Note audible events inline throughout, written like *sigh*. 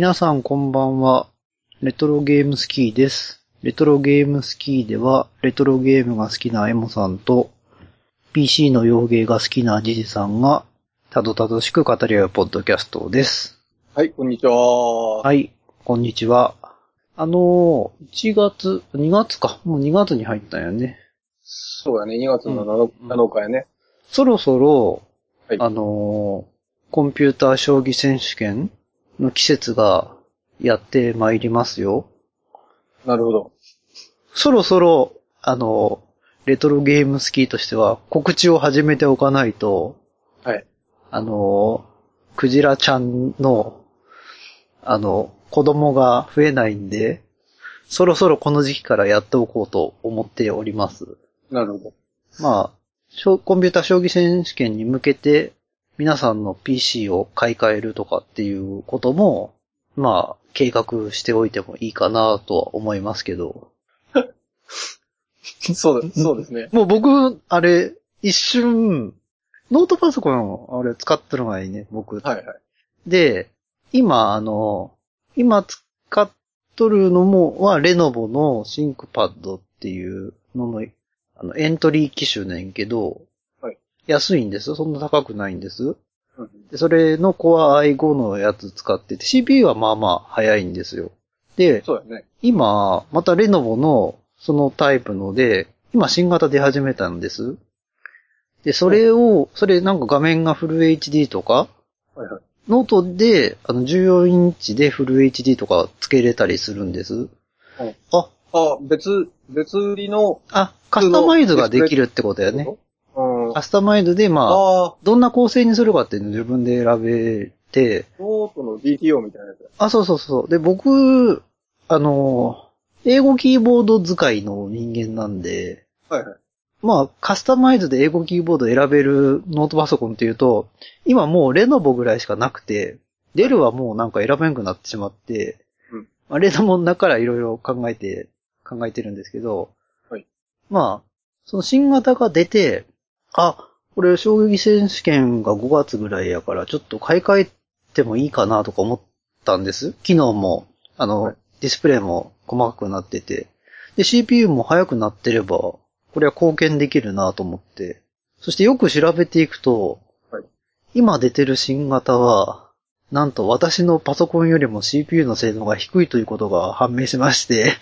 皆さんこんばんは。レトロゲームスキーです。レトロゲームスキーでは、レトロゲームが好きなエモさんと、PC の洋芸が好きなジジさんが、たどたどしく語り合うポッドキャストです。はい、こんにちは。はい、こんにちは。あのー、1月、2月か。もう2月に入ったんやね。そうだね、2月の 7,、うん7日やね。そろそろ、はいあのーコンピューター将棋選手権の季節がやってまいりますよ。なるほど。そろそろ、あの、レトロゲームスキーとしては告知を始めておかないと、はい。あの、クジラちゃんの、あの、子供が増えないんで、そろそろこの時期からやっておこうと思っております。なるほど。まあ、しょコンピューター将棋選手権に向けて、皆さんの PC を買い替えるとかっていうことも、まあ、計画しておいてもいいかなとは思いますけど。*laughs* そうだ、そうですね。もう僕、あれ、一瞬、ノートパソコン、あれ使ってるのがいいね、僕。はいはい。で、今、あの、今使っとるのも、は、レノボのシンクパッドっていうのの、あの、エントリー機種ねんけど、はい安いんですそんな高くないんですうんでそれの Core i5 のやつ使ってて、CPU はまあまあ早いんですよ。で、ね。今、またレノボのそのタイプので、今新型出始めたんです。で、それを、それなんか画面がフル HD とか、はいはい。ノートで、あの、14インチでフル HD とか付けれたりするんです。あ、あ、別、別売りの、あ、カスタマイズができるってことやね。うん。カスタマイズで、まあ、ああ、どんな構成にするかっていうのを自分で選べて、ノートの BTO みたいなやつだ。あ、そうそうそう。で、僕、あの、英語キーボード使いの人間なんで、はいはい。まあ、カスタマイズで英語キーボード選べるノートパソコンっていうと、今もうレノボぐらいしかなくて、デルはもうなんか選べなくなってしまって、うんまあ、レノボの中からいろいろ考えて、考えてるんですけど、はいまあ、その新型が出て、あ、これ将棋選手権が5月ぐらいやから、ちょっと買い替えてもいいかなとか思ったんです。機能も、あの、はい。ディスプレイも細かくなってて、で、CPU も速くなってれば、これは貢献できるなと思って。そしてよく調べていくと、はい。今出てる新型は、なんと私のパソコンよりも CPU の性能が低いということが判明しまして、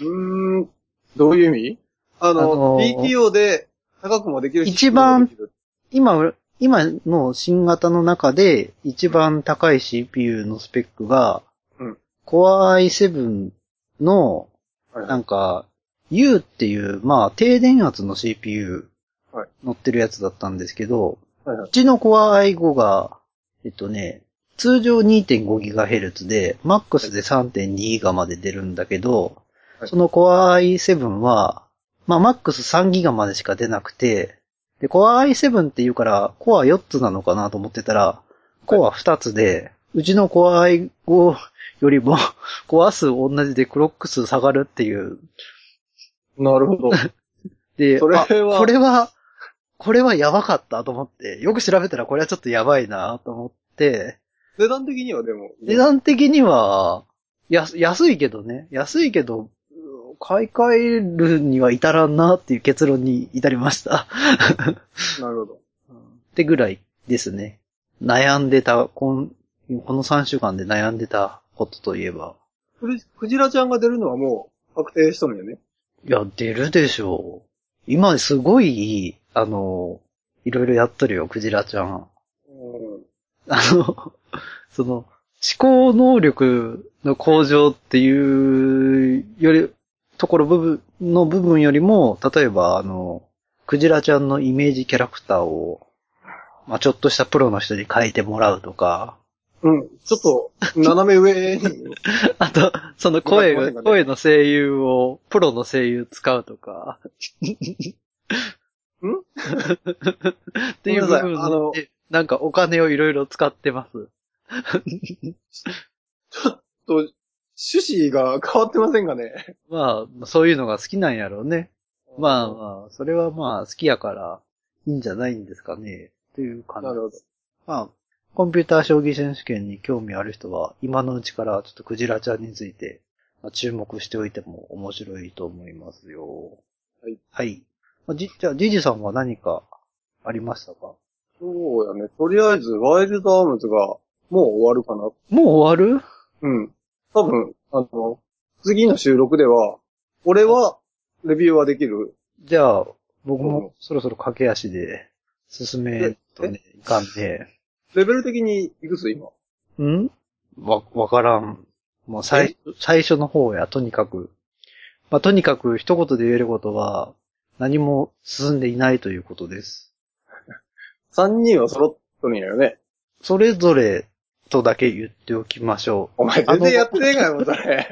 うーん、どういう意味？あの、あのー DTO で高くもできるし、一番今、今の新型の中で一番高い CPU のスペックが、うん。Core i7 の。なんか、U っていう、まあ、低電圧の CPU はい。乗ってるやつだったんですけど、はいはい。うちの Core i5 が、えっとね、通常 2.5GHz で、MAX で 3.2GHz まで出るんだけど、はい。その Core i7 は、まあ MAX3GHz までしか出なくて、で、Core i7 っていうから、コア4つなのかなと思ってたら、コア2つで、うちの Core i5 よりも、コア数同じでクロック数下がるっていう。なるほど。*laughs* で、それはあこれは、これはやばかったと思って、よく調べたらこれはちょっとやばいなと思って、値段的にはでも、値段的には、や、安いけどね、安いけど、買い替えるには至らんなっていう結論に至りました。*laughs* なるほど。ってぐらいですね。悩んでた、こんこの3週間で悩んでたことといえば。クジラちゃんが出るのはもう確定しとるんよね。いや、出るでしょう。今すごい、あの、いろいろやっとるよ、クジラちゃん。うん。あの、その、思考能力の向上っていうより、ところ部分の部分よりも、例えば、あの、クジラちゃんのイメージキャラクターを、まあ、ちょっとしたプロの人に書いてもらうとか、うん。ちょっと、斜め上に。*laughs* あと、その声が、わかりませんかね声の声優を、プロの声優使うとか。*laughs* ん？*laughs* っていう部ごめんなさいあの分で、なんかお金をいろいろ使ってます。と、趣旨が変わってませんかね？まあ、そういうのが好きなんやろうね。まあまあ、それはまあ好きやからいいんじゃないんですかね。っていう感じな。るほど。まあ、コンピューター将棋選手権に興味ある人は、今のうちからちょっとクジラちゃんについて、まあ注目しておいても面白いと思いますよ。はい。はい。まあじ、じゃあ、ジジさんは何かありましたか？そうやね。とりあえず、ワイルドアームズがもう終わるかな。もう終わる？うん。多分、あの、次の収録では、俺は、レビューはできる。じゃあ、僕うんもそろそろ駆け足で進めとね、いかんね。レベル的にいくつ今？ん？わ、わからん。もう最、最初の方や、とにかく。まあ、とにかく一言で言えることは、何も進んでいないということです。*laughs* ?3 人は揃っとるんやよね。それぞれとだけ言っておきましょお前全然やってねえかよ、もうそれ。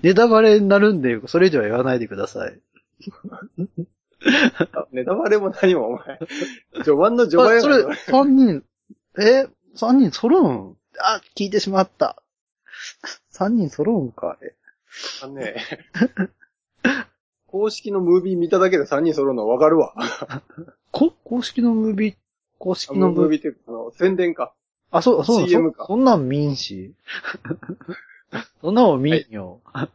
う。*laughs* ネタバレになるんで、それ以上は言わないでください。あ *laughs* ネタバレも何も、お前。序盤の序盤やあそれ三人、え？三人揃うん？あ、聞いてしまった。三人揃うんか、えあのね、公式のムービー見ただけで3人揃うの分かるわ。こ、公式のムービー、公式のムービー。っていうか、あの、宣伝か。あ、そう、そう、CM かそそんなん見んし？*laughs* そんなんも見んよ。あ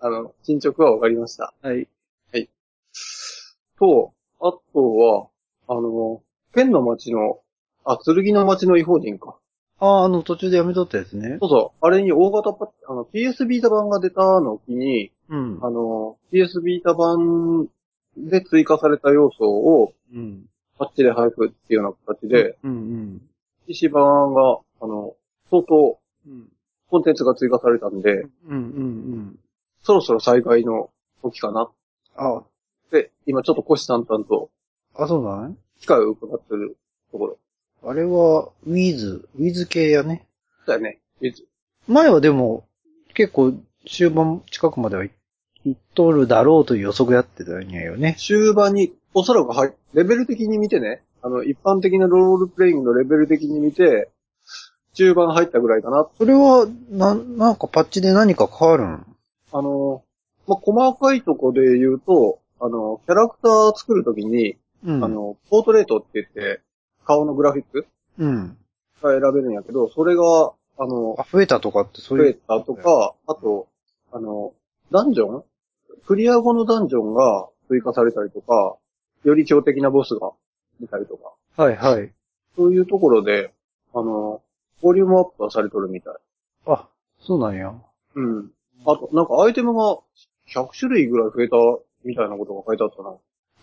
あの、進捗は分かりました。はい。と、あとは、あの、剣の町の、あ、剣の町の異邦人か。あ、あの、途中でやめとったやつね。そうそう、あれに大型パッ、あの、PS ビータ版が出たのを機に、うん。あの、PS ビータ版で追加された要素をうん。パッチで配布っていうような形で、うんうん。PC 版が、あの、相当うん。コンテンツが追加されたんで、うんうんうん。そろそろ再開の時かなあ、って、今ちょっと虎視眈々とあ、そうなん機会を伺ってるところ。あれは、ウィズ、ウィズ系やね。だよね。いつ前はでも、結構、終盤近くまではいいっとるだろうという予測やってたんやよね。終盤に、おそらくはい、レベル的に見てね、あの、一般的なロールプレイングのレベル的に見て、中盤入ったぐらいかな。それは、な、なんかパッチで何か変わるん？あの、まあ、細かいとこで言うと、あの、キャラクター作るときに、うん。あ、の、ポートレートって言って、顔のグラフィックうん。が選べるんやけど、それが、あの、あ、増えたとかってそう増えいう。たとか、あと、あの、ダンジョン？クリア後のダンジョンが追加されたりとか、より強敵なボスが出たりとか、はいはい。そういうところで、あの、ボリュームアップはされとるみたい。あ、そうなんや。うん。あと、なんかアイテムが100種類ぐらい増えたみたいなことが書いてあったな。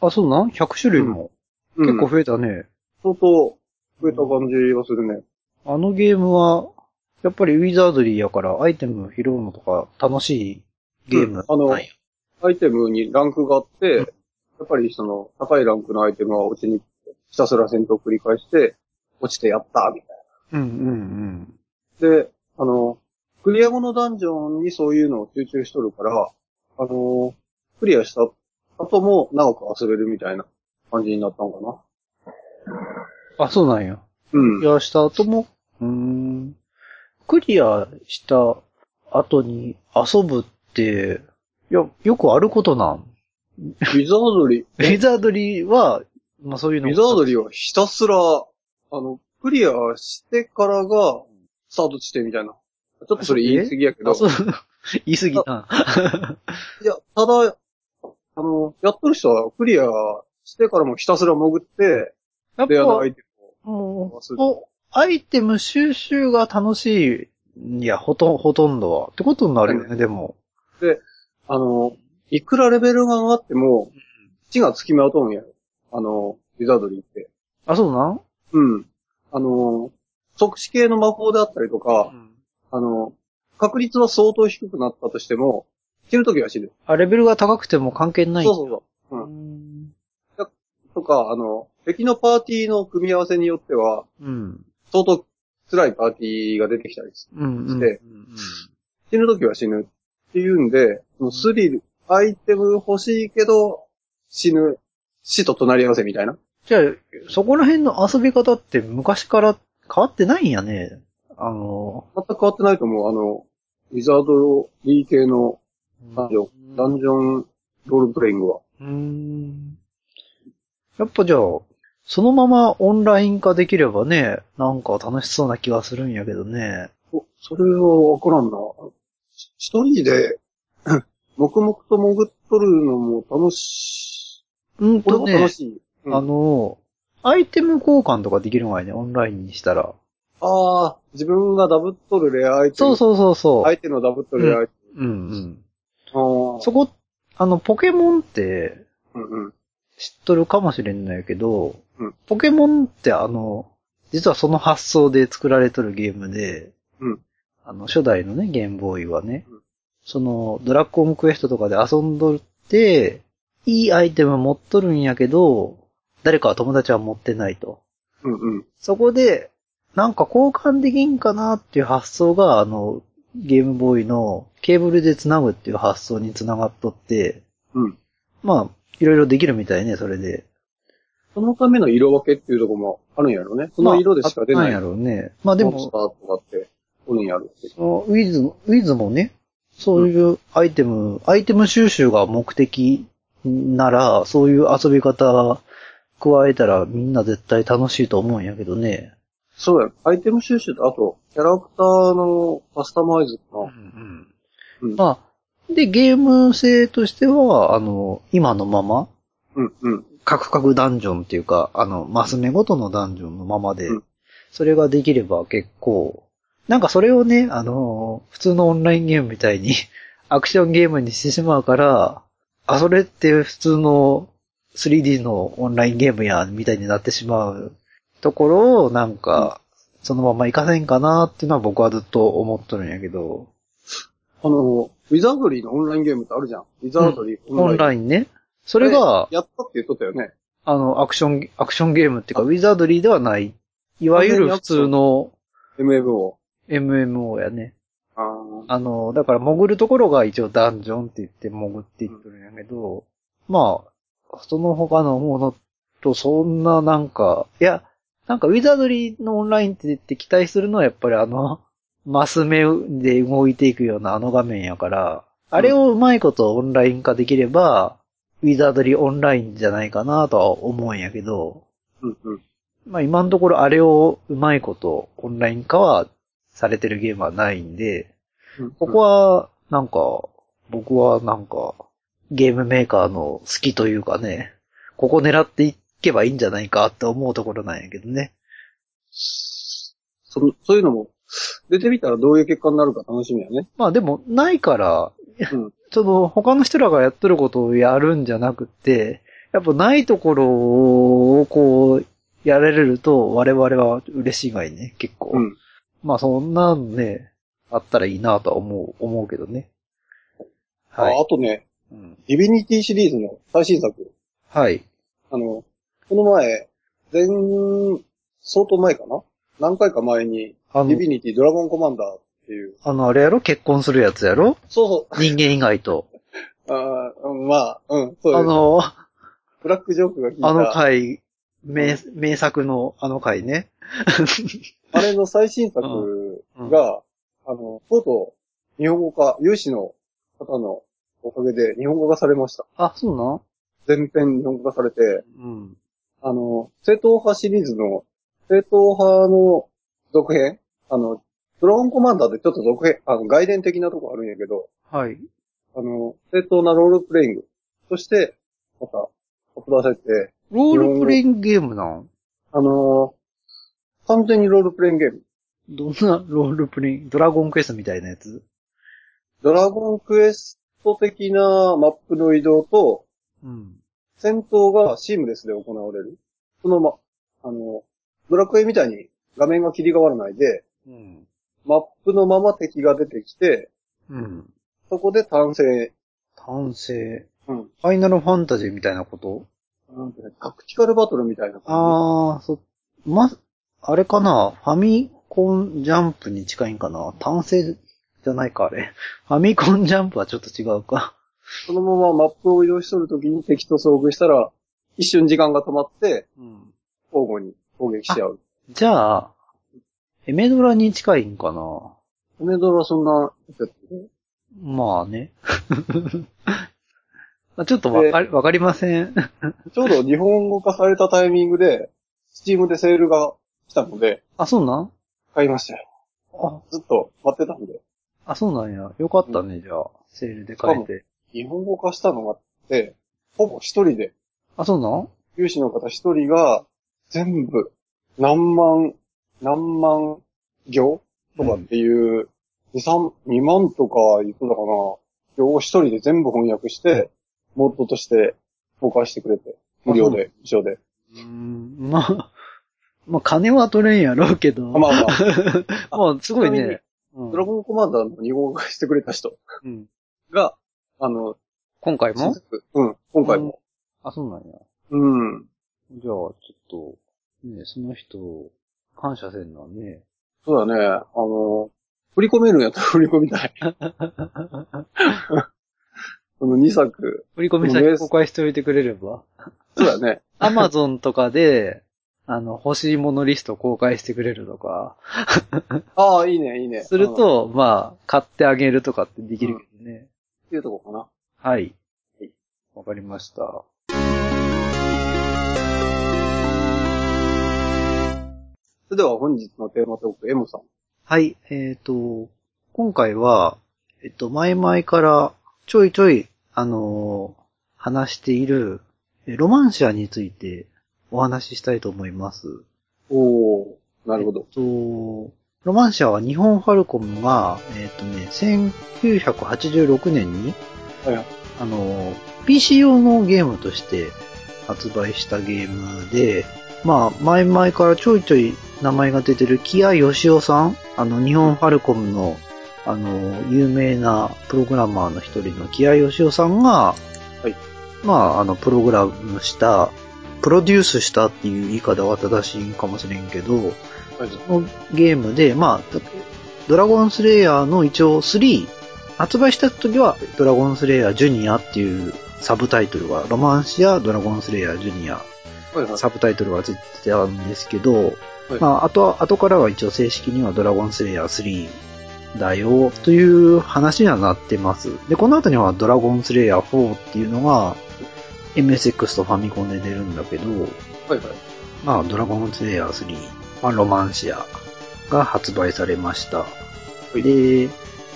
あ、そうなん ?100 種類も？うん結構増えたね。相当増えた感じがするね。あのゲームは、やっぱりウィザードリーやからアイテム拾うのとか楽しいゲームうんあのアイテムにランクがあって、やっぱりその高いランクのアイテムは落ちにひたすら戦闘を繰り返して、落ちてやったみたいうんうんな。で、あの、クリア後のダンジョンにそういうのを集中しとるから、あの、クリアした後も長く遊べるみたいな感じになったのかな。うん。あ、そうなんや。うんクリ。アした後も、うーん。クリアした後に遊ぶって、いや、よくあることなん？ウィザードリー、*laughs* ウィザードリーは、まあそういうのウィザードリーはひたすら、あの、クリアしてからが、スタート地点みたいな。ちょっとそれ言い過ぎやけどあ。*laughs* そう、言い過ぎな。*laughs* いや、ただ、あの、やっとる人はクリアしてからもひたすら潜って、やっレアイテムをアイテム収集が楽しい。いや、ほとん、ほとんどは。ってことになるよね、でも。あの、いくらレベルが上がっても、血がつきまとうんやよ。あの、ウィザードリーって。あ、そうなん？うん。あの、即死系の魔法であったりとか、あの、確率は相当低くなったとしても、死ぬときは死ぬ。あ、レベルが高くても関係ない。そうそうそう。ううん。ん。とか、あの、敵のパーティーの組み合わせによっては、うん。相当辛いパーティーが出てきたりする。うん。うんして死ぬときは死ぬっていうんで、そのスリル、アイテム欲しいけど、死ぬ、死と隣り合わせみたいな？じゃあ、そこら辺の遊び方って昔から変わってないんやね。あの、全く変わってないと思う。あの、ウィザードリー系のダンジョン、ダンジョンロールプレイングは。うーん。やっぱじゃあ、そのままオンライン化できればね、なんか楽しそうな気がするんやけどね。おそれはわからんな。し一人で、黙々と潜っとるのも楽しうんい。これとねも楽、しい。うんあの、アイテム交換とかできるのがいいね、オンラインにしたら。ああ、自分がダブっとるレアアイテム。そうそうそうそう。相手のダブっとるレアアイテうんうん。ム。ああ。そこ、あの、ポケモンってうんうん。知っとるかもしれんないけど、うんポケモンってあの、実はその発想で作られとるゲームで、うんあの、初代のね、ゲームボーイはね、うんその、ドラゴンクエストとかで遊んどって、いいアイテム持っとるんやけど、誰かは友達は持ってないと。うんうん。そこで、なんか交換できんかなっていう発想が、あの、ゲームボーイのケーブルで繋ぐっていう発想に繋がっとって、うん。まあ、いろいろできるみたいね、それで。そのための色分けっていうところもあるんやろね。その色でしか出ない。まああったんやろうね。まあでもモンスター、とかって、おるんやろウィズ、ウィズもね、そういうアイテム、アイテム収集が目的なら、そういう遊び方加えたらみんな絶対楽しいと思うんやけどね。そうや。アイテム収集と、あと、キャラクターのカスタマイズかな。うんまあ、で、ゲーム性としては、あの、今のまま、うん、うん。カクカクダンジョンっていうか、あの、マス目ごとのダンジョンのままで、うんそれができれば結構、なんかそれをね、あの、普通のオンラインゲームみたいに、*laughs* アクションゲームにしてしまうから、あ、それって普通の 3D のオンラインゲームや、みたいになってしまうところを、なんか、そのまま活かせんかなっていうのは僕はずっと思っとるんやけど、あの、ウィザードリーのオンラインゲームってあるじゃん。ウィザードリーオンライン。インね。それが、やったって言っとったよね。あの、アクション、アクションゲームっていうか、ウィザードリーではない。いわゆる普通の MMO。MMO やね。あーあの、だから潜るところが一応ダンジョンって言って潜っていってるんやけど、まあ、その他のものとそんななんか、いや、なんかウィザードリーのオンラインって言って期待するのはやっぱりあの、マス目で動いていくようなあの画面やから、あれをうまいことオンライン化できれば、ウィザードリーオンラインじゃないかなとは思うんやけど、うんうん。まあ今のところあれをうまいことオンライン化はされてるゲームはないんで、うんここはなんか、僕はなんか、ゲームメーカーの好きというかね、ここ狙っていけばいいんじゃないかって思うところなんやけどね。そのそういうのも、出てみたらどういう結果になるか楽しみやね。まあでもないから、うん。その他の人らがやってることをやるんじゃなくて、やっぱないところをこう、やられると我々は嬉しいがいね、結構。うん。まあそんなんね、あったらいいなとは思う、思うけどね。あはい。あとね、うんディビニティシリーズの最新作。はい。あの、この前、前、相当前かな？何回か前に、あのディビ、ニティドラゴンコマンダーっていう。あの、あれやろ？結婚するやつやろ？そう人間以外と。そう。あーうんまあ、うん、そうです。あの、ブラックジョークが聞いた。あの回、名、名作のあの回ね。あれの最新作が、あの、とうとう、日本語化、有志の方のおかげで日本語化されました。あ、そうなん全編日本語化されて、うん。あの、正統派シリーズの、正統派の続編あの、ドラゴンコマンダーでちょっと続編、あの、外伝的なとこあるんやけど、はい。あの、正当なロールプレイングとして、また、発出されて、ロールプレイングゲームなん？あの完全にロールプレイングゲーム。どんなロールプレイング？ドラゴンクエストみたいなやつ？ドラゴンクエスト的なマップの移動と、うん。戦闘がシームレスで行われる。そのま、あの、ドラクエみたいに画面が切り替わらないで、うん。マップのまま敵が出てきて、うん。そこで単性、単性。うん。ファイナルファンタジーみたいなこと？なんてねタクティカルバトルみたいな感あー、そ、ま、あれかな？ファミコンジャンプに近いんかな？単性じゃないか、あれ。ファミコンジャンプはちょっと違うか。じ。そのままマップを移動しとるときに敵と遭遇したら、一瞬時間が止まって、うん。交互に攻撃し合う。じゃあ、エメドラに近いんかな？メドラそんな、まあね。*laughs* あちょっとわかり、わかりません。ちょうど日本語化されたタイミングで、スチームでセールが来たので、あ、そうなん？買いましたよ。あ、ずっと待ってたんで。あ、そうなんや。よかったね、じゃあ。セールで買えて。日本語化したのがあって、ほぼ一人で、あ、そうなん？有志の方一人が、全部、何万、何万行とかっていう、二三、二万とか言ってたかな。行を一人で全部翻訳して、モッドとして公開してくれて、無料で、一緒で。うーん、まあ、まあ、金は取れんやろうけど。あまあまあ、ま *laughs* あ、すごいね。うんドラゴンコマンダーの2号化してくれた人うんが、あの、今回も？うん、今回も。あ、そうなんや。うん。じゃあ、ちょっと、ね、その人、感謝せんなね。そうだね。あの、振り込めるんやったら *laughs* 振り込みたい。*laughs* この2作。振り込み先公開しておいてくれれば。そうだね。アマゾンとかで、あの、欲しいものリスト公開してくれるとか、ああ、いいね、いいね。するうん、っと、まあ、買ってあげるとかってできるけどね。ていうとこかな。はいはい。わかりました。それでは本日のテーマトーク、M さん。はい、えっ、と、今回は、えっと、前々からちょいちょい、あのー話している、えロマンシアについてお話ししたいと思います。おー、なるほど。えっと、ロマンシアは日本ファルコムが、えっとね、1986年に、はいはい。あの、PC 用のゲームとして発売したゲームで、まあ、前々からちょいちょい名前が出てる木谷義雄さん、あの、日本ファルコムの、あの、有名なプログラマーの一人の木谷義雄さんが、はい。まあ、あの、プログラムした、プロデュースしたっていう言い方は正しいかもしれんけど、はい。そのゲームで、まあ、ドラゴンスレイヤーの一応3、発売した時はドラゴンスレイヤージュニアっていうサブタイトルが、ロマンシアドラゴンスレイヤージュニア、はいはい。サブタイトルがついてたんですけど、はいまあ、あとは、後からは一応正式にはドラゴンスレイヤー3だよ、という話にはなってます。で、この後にはドラゴンスレイヤー4っていうのが、MSX とファミコンで出るんだけど、はいはい。まあ、ドラゴンスレイヤー3、まあ、ロマンシアが発売されました。いで、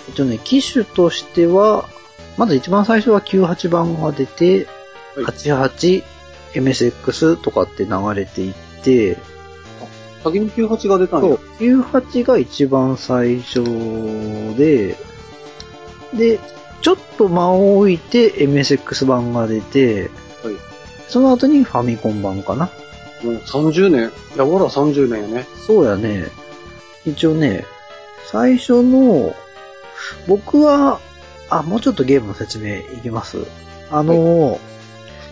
一応ね、機種としては、まず一番最初は98番が出て、はい88、MSX とかって流れていって、先に98が出たんや。そう、98が一番最初で、で、ちょっと間を置いて MSX 版が出て、はいその後にファミコン版かな。もう30年。いや、ほら30年やね。そうやね。一応ね、最初の、僕は、あ、もうちょっとゲームの説明いきます。あの、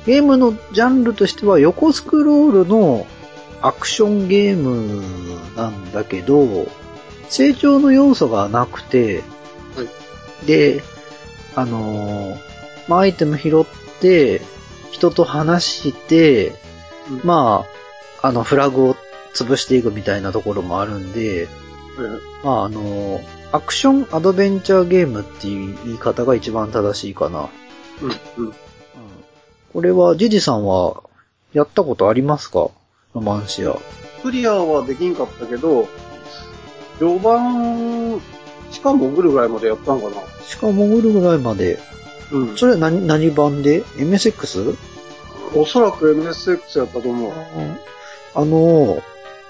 ゲームのジャンルとしては横スクロールのアクションゲームなんだけど、成長の要素がなくて、で、あの、まあ、アイテム拾って、人と話して、うんまあ、あの、フラグを潰していくみたいなところもあるんで。まあ、あの、アクションアドベンチャーゲームっていう言い方が一番正しいかな。うん、うん。うんこれは、ジジさんは、やったことありますか？ロマンシア。クリアはできんかったけど、序盤、しかも潜るぐらいまでやったんかな。しかも潜るぐらいまで。うん。それ何、何版で ?MSX? おそらく MSX やったと思う。あの、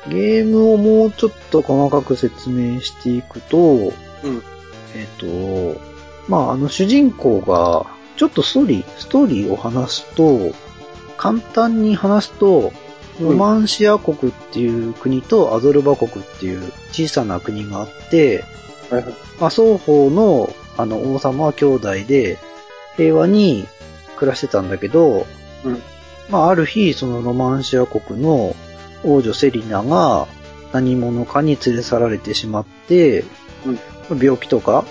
ゲームをもうちょっと細かく説明していくと、うん。えっ、と、まあ、あの主人公が、ちょっとストーリー、ストーリーを話すと、簡単に話すと、うんロマンシア国っていう国とアゾルバ国っていう小さな国があって、はいはい。まあ、双方のあの王様は兄弟で平和に暮らしてたんだけど、うん。まあ、ある日、そのロマンシア国の王女セリナが何者かに連れ去られてしまって、病気とか、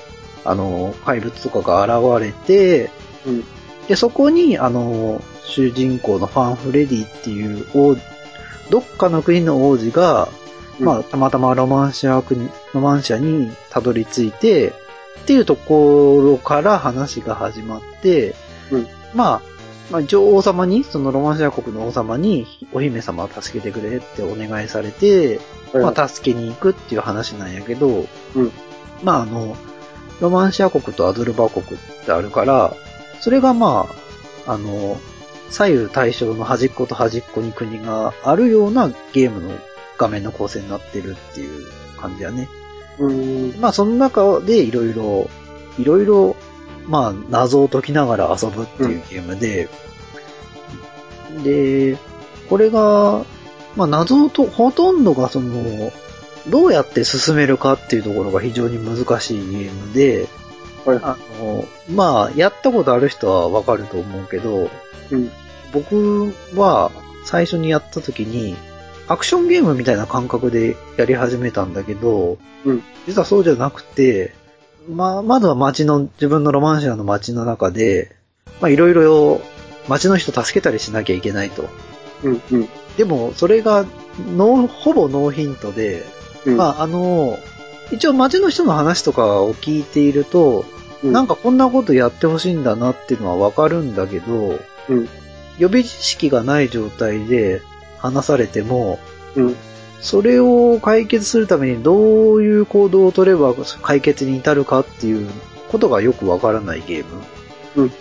あの、怪物とかが現れて、うん。で、そこに、あの、主人公のファンフレディっていう王、どっかの国の王子が、うんまあ、たまたまロマンシア国、ロマンシアにたどり着いて、っていうところから話が始まって、うん。まあ、まあ一応王様に、そのロマンシア国の王様にお姫様を助けてくれってお願いされて、まあ助けに行くっていう話なんやけど、うん。まああの、ロマンシア国とアドルバ国ってあるから、それがまあ、あの、左右対称の端っこと端っこに国があるようなゲームの画面の構成になってるっていう感じやね。うん。まあその中でいろいろ、いろいろ、まあ謎を解きながら遊ぶっていうゲームで、で、これが、まあ謎と、ほとんどがその、どうやって進めるかっていうところが非常に難しいゲームで、はい。あの、まあ、やったことある人はわかると思うけど、うん。僕は最初にやった時に、アクションゲームみたいな感覚でやり始めたんだけど、うん実はそうじゃなくて、まあ、まずは街の、自分のロマンシアの街の中で、まあいろいろ街の人助けたりしなきゃいけないと。うん。うん。でも、それが、ほぼノーヒントで、うん。まああの、一応街の人の話とかを聞いていると、うんなんかこんなことやってほしいんだなっていうのはわかるんだけど、うん。予備知識がない状態で話されても、うん。それを解決するためにどういう行動を取れば解決に至るかっていうことがよくわからないゲーム。うん。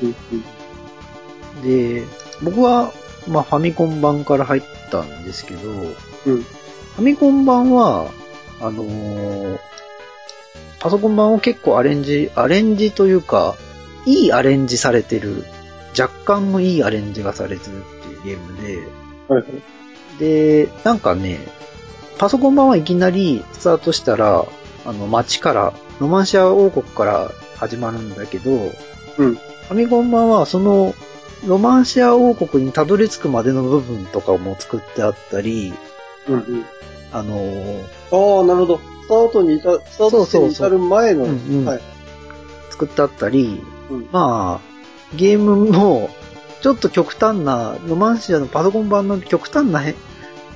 うん。で、僕は、まあファミコン版から入ったんですけど、うん。ファミコン版は、あのーパソコン版を結構アレンジ、アレンジというか、いいアレンジされてる、若干のいいアレンジがされてるっていうゲームで、はい。はい。で、なんかね、パソコン版はいきなりスタートしたら、あの、街から、ロマンシア王国から始まるんだけど、うん。ファミコン版はその、ロマンシア王国にたどり着くまでの部分とかも作ってあったり、うん。うん。あのーああ、なるほど。スタートにいた、スタートに至る前の、そうそうそううんうんはい。作ってあったり、うん。まあ、ゲームも、ちょっと極端な、ロマンシアのパソコン版の極端なへ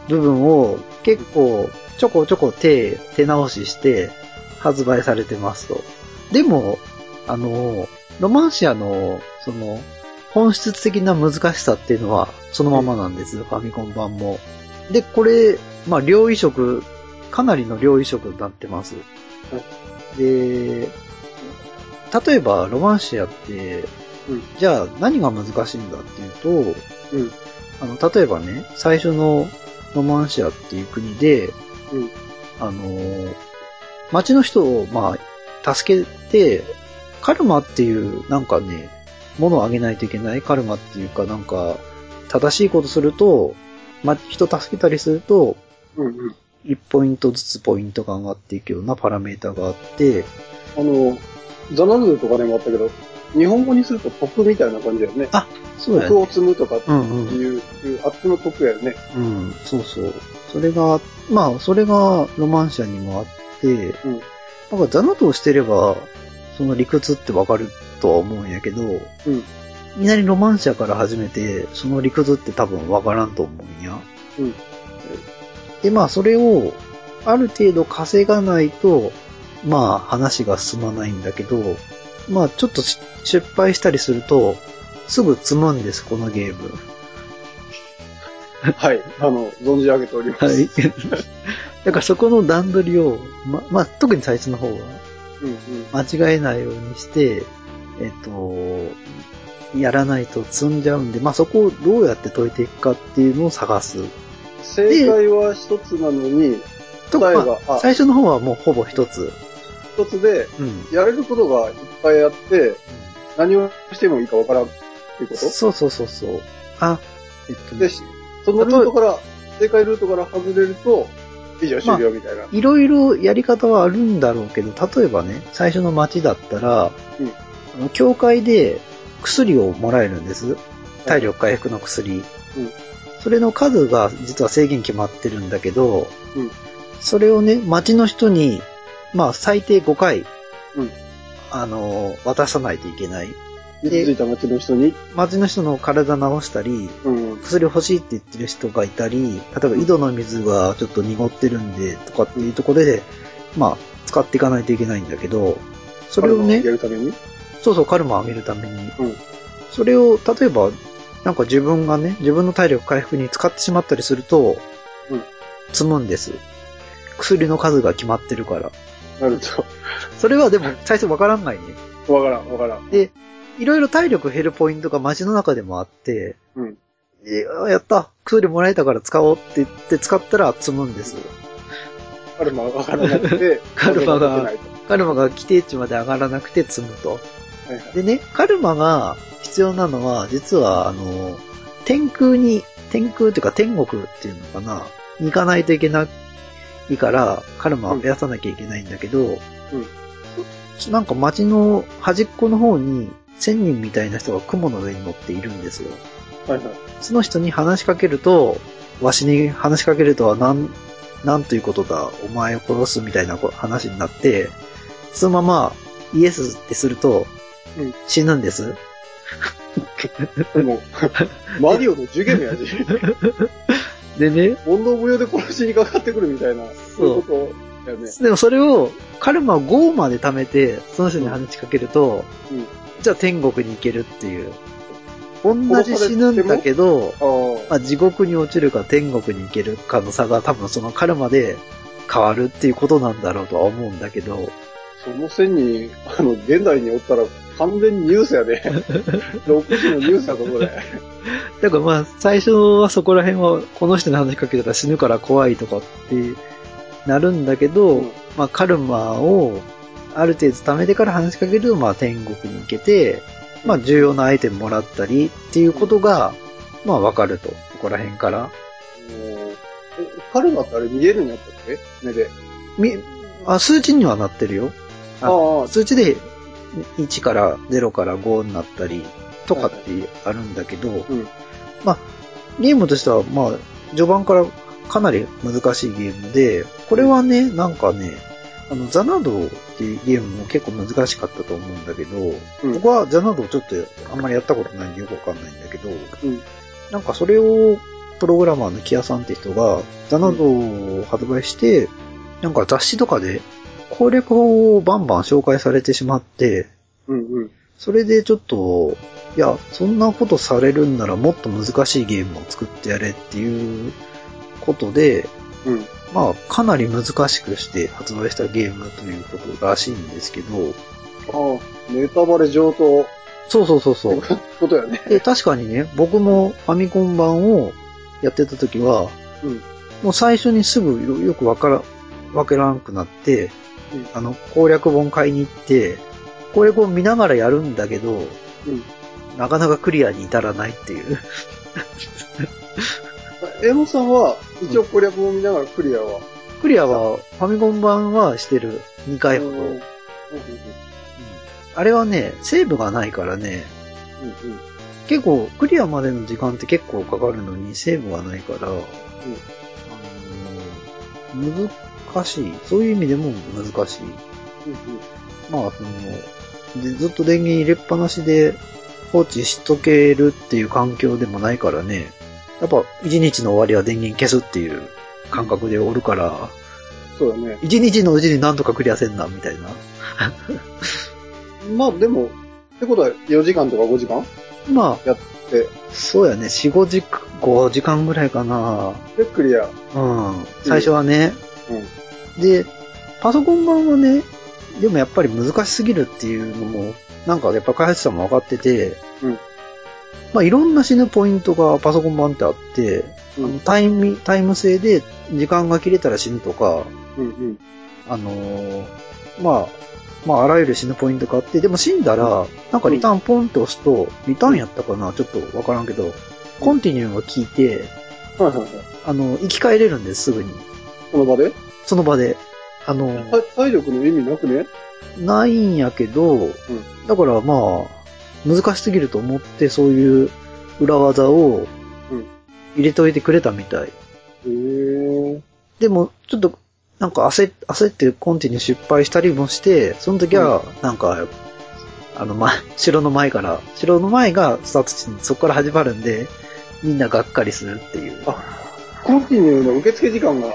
部分を結構ちょこちょこ手、手直しして発売されてますと。でも、あの、ロマンシアの、その、本質的な難しさっていうのはそのままなんです、ファミコン版も。で、これ、まあ、両移植、かなりの両移植になってます。で、例えば、ロマンシアって、うんじゃあ何が難しいんだっていうと、うん。あの、例えばね、最初のロマンシアっていう国で、うん。あのー、町の人を、まあ、助けて、カルマっていう、なんかね、ものをあげないといけないカルマっていうか、なんか、正しいことすると、ま、人助けたりすると、うん。うん。1ポイントずつポイントが上がっていくようなパラメータがあって、あの、ザナルーとかでもあったけど、日本語にすると徳みたいな感じだよね。あそうやね。徳を積むとかってうんうん。いう、あっちの徳やよね。うん、そうそう。それが、まあ、それがロマンシャにもあって、うん。なんかザナとしてれば、その理屈ってわかるとは思うんやけど、うん。いきなりロマンシャから始めて、その理屈って多分わからんと思うんや。うん。で、まあ、それを、ある程度稼がないと、まあ、話が進まないんだけど、まあ、ちょっとし失敗したりすると、すぐ積むんです、このゲーム。はい。あの、存じ上げております。はい。*laughs* だからそこの段取りを、ま、まあ、特に最初の方は、うんうん。間違えないようにして、えっと、やらないと積んじゃうんで、まあ、そこをどうやって解いていくかっていうのを探す。正解は一つなのに、と答えがまああ最初の方はもうほぼ一つ。一つで、うん。やれることがいっぱいあって、何をしてもいいかわからんっていうこと？そうそうそうそう。あ、えっとねで、そのルートから、正解ルートから外れると、以上終了みたいな。いろいろやり方はあるんだろうけど、例えばね、最初の街だったら、うんあの教会で薬をもらえるんです。体力回復の薬。うんそれの数が実は制限決まってるんだけど、うんそれをね、街の人に、まあ最低5回、うんあの、渡さないといけない。傷ついた町の人に、街の人の体治したり、うん。薬欲しいって言ってる人がいたり、例えば井戸の水がちょっと濁ってるんで、とかっていうところで、まあ、使っていかないといけないんだけど、それをねや、るために？そうそう、カルマを上げるために。うんそれを、例えば、なんか自分がね、自分の体力回復に使ってしまったりすると、うん積むんです。薬の数が決まってるから。なると。それはでも最初わからんないね。わからん、わからん。で、いろいろ体力減るポイントが街の中でもあって、うん。やった薬もらえたから使おうって言って使ったら積むんです。カルマがわからなくて、*laughs* カルマがカルマが規定値まで上がらなくて積むと。はいはい。でね、カルマが必要なのは、実は、あの、天空に、天空っていうか天国っていうのかな、に行かないといけないから、カルマを増やさなきゃいけないんだけど、なんか街の端っこの方に、千人みたいな人が雲の上に乗っているんですよ。はいはい。その人に話しかけると、わしに話しかけるとはなん、なんということだ、お前を殺すみたいなこ話になって、そのままイエスってするとうん、死ぬんです。もう、マリオの受験のやじ。*laughs* でね、問答無用で殺しにかかってくるみたいな、そういうことだよね。でもそれを、カルマを5まで貯めて、その人に話しかけると、うん。じゃあ天国に行けるっていう。同じ死ぬんだけど。まあ、地獄に落ちるか天国に行けるかの差が多分そのカルマで変わるっていうことなんだろうとは思うんだけど、その線に、あの、現代におったら完全にニュースやで。*laughs* 6時のニュースやぞ、これ。だからまあ、最初はそこら辺は、この人に話しかけたら死ぬから怖いとかってなるんだけど、うんまあ、カルマをある程度貯めてから話しかけると、まあ、天国に行けて、まあ、重要なアイテムもらったりっていうことが、まあ、わかると。ここら辺から。カルマってあれ見えるんやったっけ？目で。み、あ、数値にはなってるよ。ああ数値で1から0から5になったりとかってあるんだけど、うん。まあ、ゲームとしては、まあ、序盤からかなり難しいゲームで、これはね、なんかね、あの、ザナドっていうゲームも結構難しかったと思うんだけど、うん僕はザナドちょっとあんまりやったことないんでよくわかんないんだけど、うん。なんかそれをプログラマーのキアさんって人がザナドを発売して、なんか雑誌とかで攻略法をバンバン紹介されてしまって、うんうん。それでちょっと、いや、そんなことされるんならもっと難しいゲームを作ってやれっていうことで、うん。まあ、かなり難しくして発売したゲームということらしいんですけど、ああ、ネタバレ上等。そうそうそうそう。ことやね。で、確かにね、僕もファミコン版をやってた時は、うん。もう最初にすぐよよくわから、わからんくなって、うんあの、攻略本買いに行って、攻略本見ながらやるんだけど、うん。なかなかクリアに至らないっていう。*laughs* エモさんは、一応攻略を見ながらクリアは？クリアは、ファミコン版はしてる。2回ほど。うん。うんうんあれはね、セーブがないからね、うんうん。結構、クリアまでの時間って結構かかるのに、セーブがないから、あのー難しい。そういう意味でも難しい。うんまあ、その、でずっと電源入れっぱなしで放置しとけるっていう環境でもないからね、やっぱ一日の終わりは電源消すっていう感覚でおるから、そうだね。一日のうちになんとかクリアせんな、みたいな。*laughs* まあでも、ってことは4時間とか5時間？まやって、あ、そうやね、4、5時間、5時間ぐらいかな。で、クリア。うん。最初はね。うん。で、パソコン版はね、でもやっぱり難しすぎるっていうのも、なんかやっぱ開発者も分かってて、うんまあいろんな死ぬポイントがパソコン版ってあって、うんあのタイム、タイム制で時間が切れたら死ぬとか、うんうん。あのーまあ、まああらゆる死ぬポイントがあって、でも死んだら、なんかリターンポンって押すと、リターンやったかなちょっとわからんけど、コンティニューが効いて。あの、生き返れるんです、すぐに。この場で？その場で。あの、体体力の意味なくね？ないんやけど、だからまあ、難しすぎると思って、そういう裏技をうん入れといてくれたみたい。へえ。でも、ちょっと、なんか焦っ焦ってコンティニュー失敗したりもして、その時は、なんか、あの、ま、城の前から、城の前がスタート地にそこから始まるんで、みんながっかりするっていう。あ、コンティニューの受付時間が、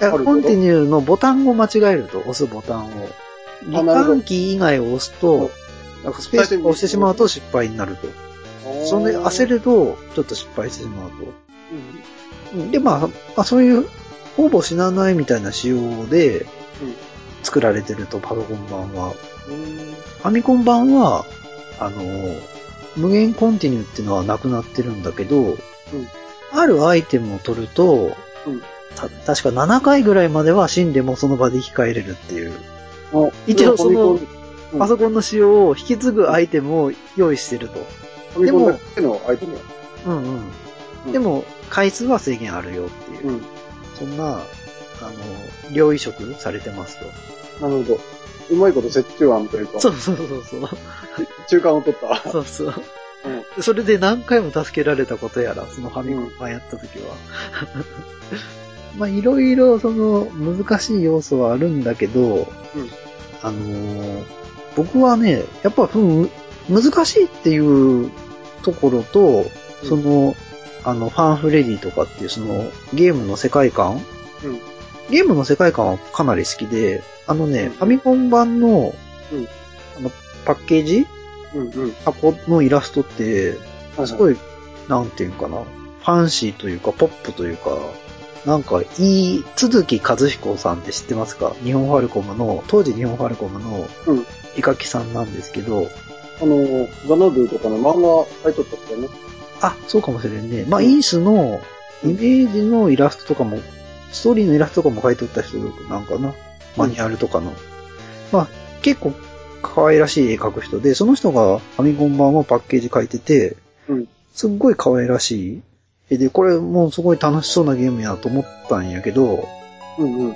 コンティニューのボタンを間違えると、押すボタンを。リタンキー以外を押すと、なんかスペースを押してしまうと失敗になると。それで焦ると、ちょっと失敗してしまうと。うん。うんで、まあ、まあ、そういう、ほぼ死なないみたいな仕様で作られてると、パソコン版は。うん。ファミコン版は、あの、無限コンティニューっていうのはなくなってるんだけど、あるアイテムを取ると、うんた確か7回ぐらいまでは死んでもその場で生き返れるっていう。あ一応そのパソコンの仕様を引き継ぐアイテムを用意してると。ァミコンだけのアイテムや。うんう。うんんでも、回数は制限あるよっていう。うん。そんな、あの、両移植されてますと。なるほど。うまいこと折衷案というか、そうそうそうそう。中間を取った。そうそう。うん。それで何回も助けられたことやら、そのファミコン版やった時は。まあ、いろいろその難しい要素はあるんだけど、うんあのー僕はね、やっぱそのむ難しいっていうところと、うんその、あの、ファンフレディとかっていうそのゲームの世界観？うん。ゲームの世界観はかなり好きで、あのね、うんファミコン版の、うんあの、パッケージ？うん。うん。箱のイラストって、はいすごい、なんていうかな、ファンシーというか、ポップというか、なんか、いい、鈴木和彦さんって知ってますか？日本ファルコムの、当時日本ファルコムのうん、イカキさんなんですけど、あの、ザナドゥとかの漫画書いとったっけね。あ、そうかもしれんね。まあ、うんイースの、イメージのイラストとかも、ストーリーのイラストとかも描いとった人なんかな？マニュアルとかの。まあ、結構、可愛らしい絵描く人で、その人がファミコン版をパッケージ描いてて、うん。すっごい可愛らしい絵で、これもうすごい楽しそうなゲームやと思ったんやけど、うんうん。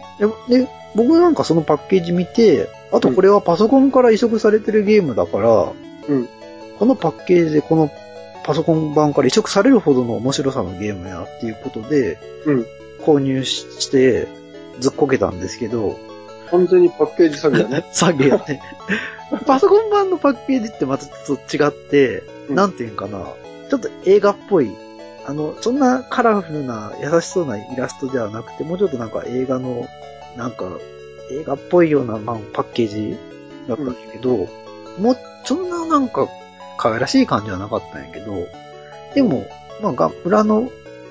で、で僕なんかそのパッケージ見て、あとこれはパソコンから移植されてるゲームだから、うん。このパッケージでこのパソコン版から移植されるほどの面白さのゲームやっていうことで、うん。購入しして、ずっこけたんですけど、完全にパッケージ詐欺だね。*laughs* 詐欺やね。パソコン版のパッケージってまたちょっと違って、うんなんていうんかな、ちょっと映画っぽい、あの、そんなカラフルな優しそうなイラストではなくて、もうちょっとなんか映画の、なんか、映画っぽいような、まあ、パッケージだったんやけど、もう、そんななんか、可愛らしい感じはなかったんやけど、でも、まあが、裏の、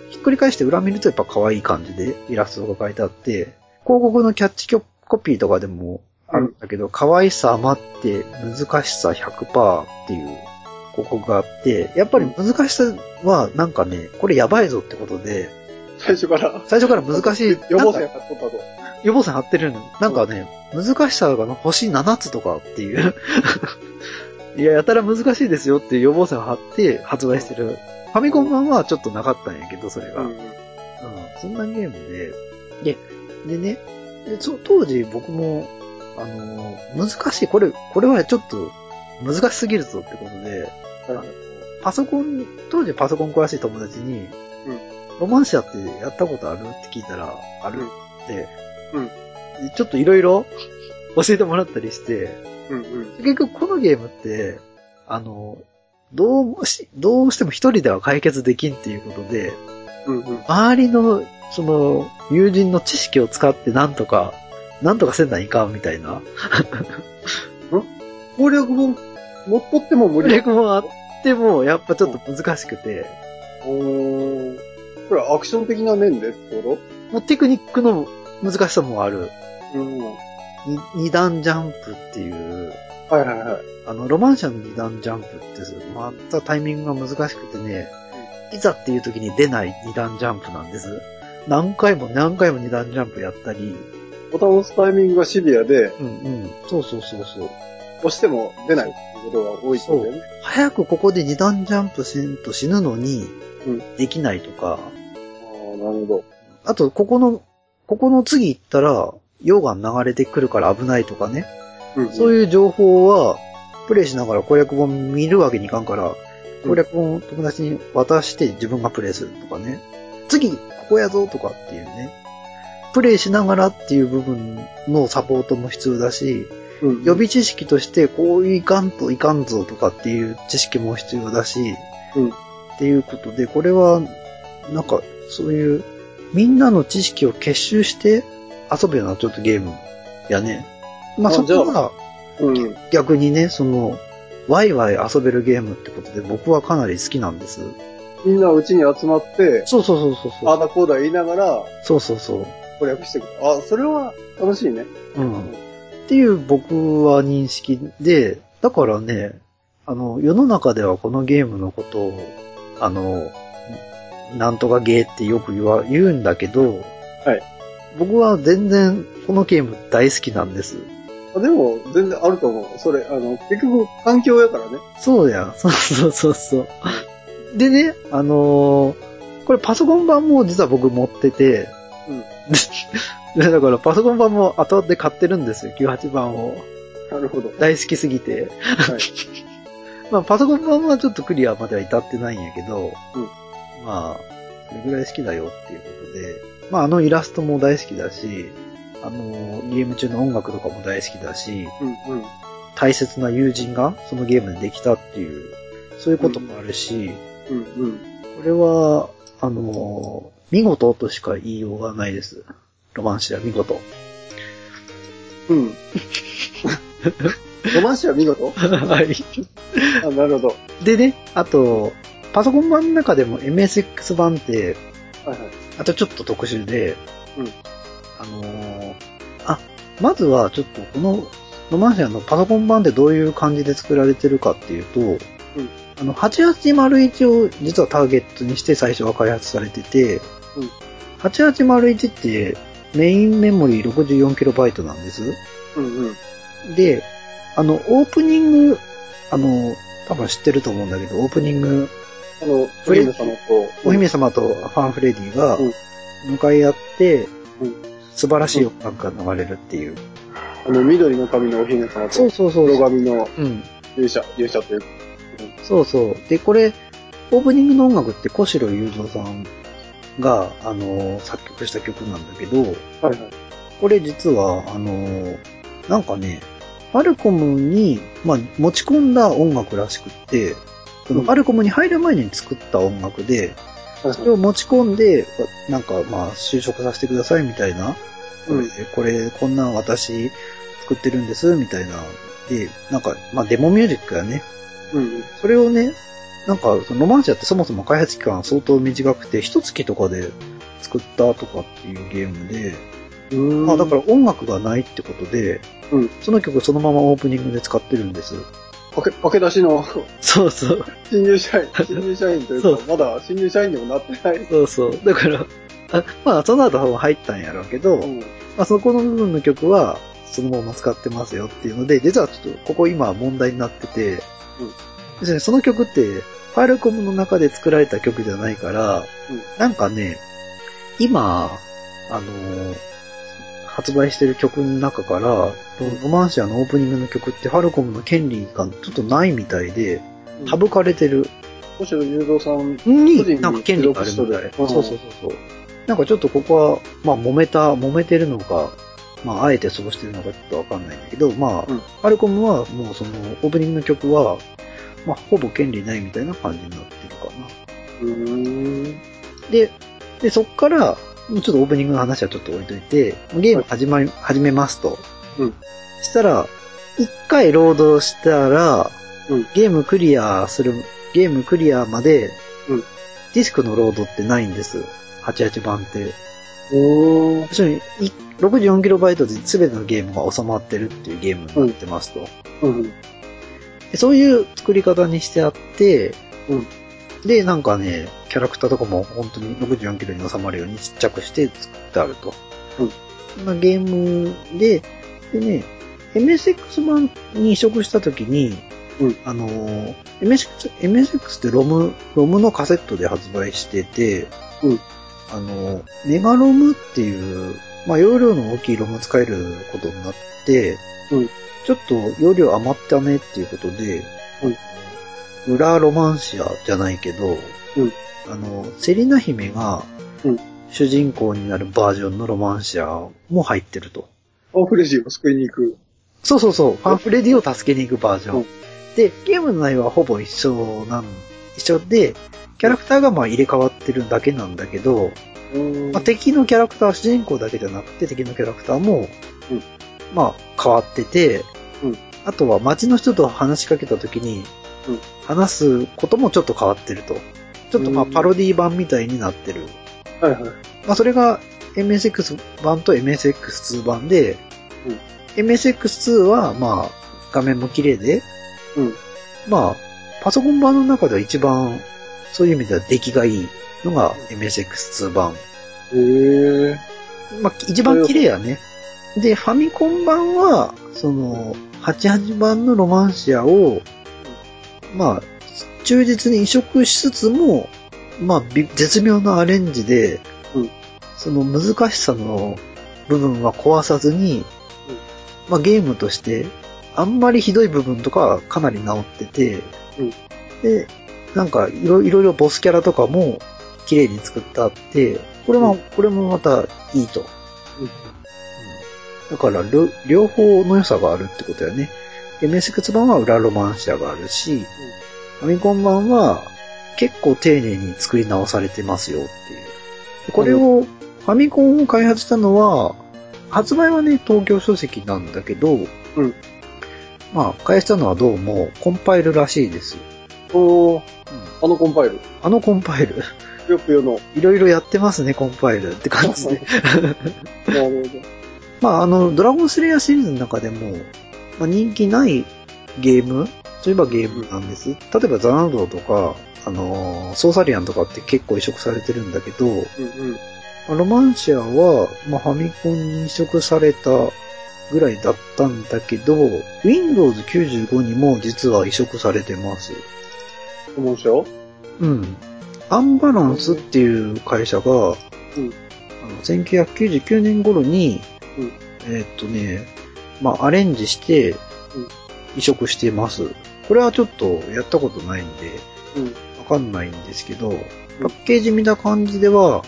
ひっくり返して裏見るとやっぱ可愛い感じでイラストが書いてあって、広告のキャッチコピーとかでもあるんだけど、可愛さ余って難しさ100%っていう広告があって、やっぱり難しさはなんかね、これやばいぞってことで、最初から？最初から難しい。予防線貼っとったと。予防線貼ってるの。なんかね、難しさが星7つとかっていう。*laughs* いや、やたら難しいですよっていう予防線を貼って発売してる。ファミコン版はちょっとなかったんやけど、それが。うん。うん、そんなゲームで、で、でね、でそ当時僕も、あのー難しい、これ、これはちょっと難しすぎるぞってことで、あのパソコン、当時パソコン詳しい友達に、ロマンシアってやったことあるって聞いたら、あるって、うんでちょっといろいろ教えてもらったりして、うんうん。結局このゲームって、あの、どうもし、どうしても一人では解決できんっていうことで、うんうん。周りの、その、友人の知識を使ってなんとか、なんとかせんないかんみたいな。*laughs* 攻略本持っとっても無攻理。略もあっても、やっぱちょっと難しくて、おーこれアクション的な面でってこもうテクニックの難しさもある。とうん。に二段ジャンプっていう、はいはいはい。あの、ロマンシャの二段ジャンプって、またタイミングが難しくてね、いざっていう時に出ない二段ジャンプなんです。何回も何回も二段ジャンプやったり、ボタンを押すタイミングがシビアで、うんうん、そうそうそうそう。押しても出ないっていうことが多いってことだよね。早くここで二段ジャンプせんと死ぬのにうん、できないとか、ああ、なるほど。あと、ここの、ここの次行ったら、溶岩流れてくるから危ないとかね。うんそういう情報は、プレイしながら攻略本見るわけにいかんから、うん攻略本を友達に渡して自分がプレイするとかね。次、ここやぞとかっていうね。プレイしながらっていう部分のサポートも必要だし、うん予備知識としてこういかんといかんぞとかっていう知識も必要だし、うんっていうことで、これは、なんか、そういう、みんなの知識を結集して遊ぶようなちょっとゲームやね。まああそこがうん。逆にね、その、ワイワイ遊べるゲームってことで僕はかなり好きなんです。みんなうちに集まって、そうそうそうそうそう。あーだこうだ言いながらそうそうそう。攻略していく。あ、それは楽しいね。うん。っていう僕は認識で、だからね、あの、世の中ではこのゲームのことを、あの、なんとかゲーってよく言わ、言うんだけど、はい。僕は全然このゲーム大好きなんです。あでも、全然あると思う。それ、あの、結局、環境やからね。そうやん。*laughs* そうそうそうそう。でね、あのーこれパソコン版も実は僕持ってて、うん。*laughs* でだからパソコン版も後で買ってるんですよ、98番を。なるほど。大好きすぎて。はい。*laughs* まあ、パソコン版はちょっとクリアまでは至ってないんやけど、うんまあ、それぐらい好きだよっていうことで、まあ、あのイラストも大好きだし、あの、ゲーム中の音楽とかも大好きだし、うんうん。大切な友人がそのゲームでできたっていう、そういうこともあるし、うんうん。これは、あの、見事としか言いようがないです。ロマンシア見事。うん。*laughs* ロマンシは見事？はい。あ、なるほど。でね、あと、パソコン版の中でも MSX 版って、はいはい。あとちょっと特殊で、うんあのーあ、まずはちょっとこのロマンシアのパソコン版でどういう感じで作られてるかっていうと、あの、8801を実はターゲットにして最初は開発されてて、うん8801ってメインメモリー 64KB なんです。うんうん。で、あの、オープニング、あの、多分知ってると思うんだけど、オープニング、あの、お姫様と、お姫様とファンフレディがうん向かい合って、うん素晴らしい音楽が流れるっていう。あの、緑の髪のお姫様と、そうそうそう黒髪のうん。勇者、勇者というか。そうそう。で、これ、オープニングの音楽って小城雄三さんが、あの、作曲した曲なんだけど、はいはい。これ実は、あの、なんかね、ファルコムに、まあ、持ち込んだ音楽らしくって、そのうんファルコムに入る前に作った音楽で、はいそれを持ち込んで、なんかまあ、就職させてくださいみたいな、これ、うんこれこんなん私作ってるんです、みたいな。で、なんか、まあ、デモミュージックやね。うん。それをね、なんか、そのロマンシアってそもそも開発期間相当短くて、一月とかで作ったとかっていうゲームで、うん。まあだから音楽がないってことで、うんその曲そのままオープニングで使ってるんです。駆け、駆け出しの *laughs* そうそう。新入社員、*laughs* 新入社員というか、まだ新入社員にもなってない。そうそう。だから、あまあその後多分入ったんやろうけど、うん。まあそこの部分の曲はそのまま使ってますよっていうので、実はちょっとここ今問題になってて、ですね、その曲ってファイルコムの中で作られた曲じゃないから、うん。なんかね、今、あのー発売してる曲の中から、ロマンシアのオープニングの曲ってファルコムの権利がちょっとないみたいで、省かれてる。小城雄三さん、に、になんか権利があるみたい。そうそうそうそう。なんかちょっとここは、まあ揉めた、揉めてるのか、まああえてそうしてるのかちょっとわかんないんだけど、まあ、うん。ファルコムはもうそのオープニングの曲は、まあほぼ権利ないみたいな感じになってるかな。うーん。で、で、そっから、ちょっとオープニングの話はちょっと置いといて、ゲーム始まり、始めますと。うん。したら、一回ロードしたら、うんゲームクリアする、ゲームクリアまで、うんディスクのロードってないんです。88番って。おー。に、い 64KB で全てのゲームが収まってるっていうゲームになってますと。うん。でそういう作り方にしてあって、うん。で、なんかね、キャラクターとかも本当に64キロに収まるようにちっちゃくして作ってあると。うん。そんなゲームで、でね、MSX 版に移植したときに、うん。あのー、MSX、MSX ってロム、ロムのカセットで発売してて、うん。あのー、メガロムっていう、まあ容量の大きいロム使えることになって、うんちょっと容量余ったねっていうことで、裏ロマンシアじゃないけど、うん。あの、セリナ姫がうん、主人公になるバージョンのロマンシアも入ってると。パンフレジーを救いに行く。そうそうそう、ファンフレディを助けに行くバージョン。うん。で、ゲームの内容はほぼ一緒なん、一緒で、キャラクターがまあ入れ替わってるだけなんだけど、うん。まあ、敵のキャラクター、主人公だけじゃなくて敵のキャラクターも、うんまあ変わってて、うんあとは街の人と話しかけた時にうん、話すこともちょっと変わってると。ちょっとまあうんパロディ版みたいになってる。はいはい。まあそれが MSX 版と MSX2 版で、MSX2 はまあ画面も綺麗で、うん。まあパソコン版の中では一番そういう意味では出来がいいのが MSX2 版。へえ。まあ一番綺麗やね。で、ファミコン版は、その、88版のロマンシアを、まあ、忠実に移植しつつも、まあ、び絶妙なアレンジで、うん。その難しさの部分は壊さずに、まあ、ゲームとして、あんまりひどい部分とかはかなり直ってて、うん。で、なんかいろいろいろボスキャラとかも綺麗に作ってあって、これは、うん。これもまたいいと。うんだから、両両方の良さがあるってことやね。MSX 版は裏ロマンシアがあるし、ファミコン版は結構丁寧に作り直されてますよっていう。でこれを、ファミコンを開発したのは、発売はね、東京書籍なんだけど、うんまあ、開発したのはどうもコンパイルらしいです。おー、あのコンパイル。あのコンパイル、ぷよぷよの。いろいろやってますね、コンパイルって感じで。なるほど。まあ、あの、ドラゴンスレイヤーシリーズの中でも、まあ、人気ないゲームといえばゲームなんです。例えばザナドとか、あのーソーサリアンとかって結構移植されてるんだけど、うんうん。まあロマンシアは、まあ、ファミコンに移植されたぐらいだったんだけど、Windows 95にも実は移植されてます。思うでしょうん。アンバランスっていう会社が、うん。あの1999年頃に、うんえーっとね、まあ、アレンジして移植してます。これはちょっとやったことないんで、うん。わかんないんですけど、パッケージ見た感じでは、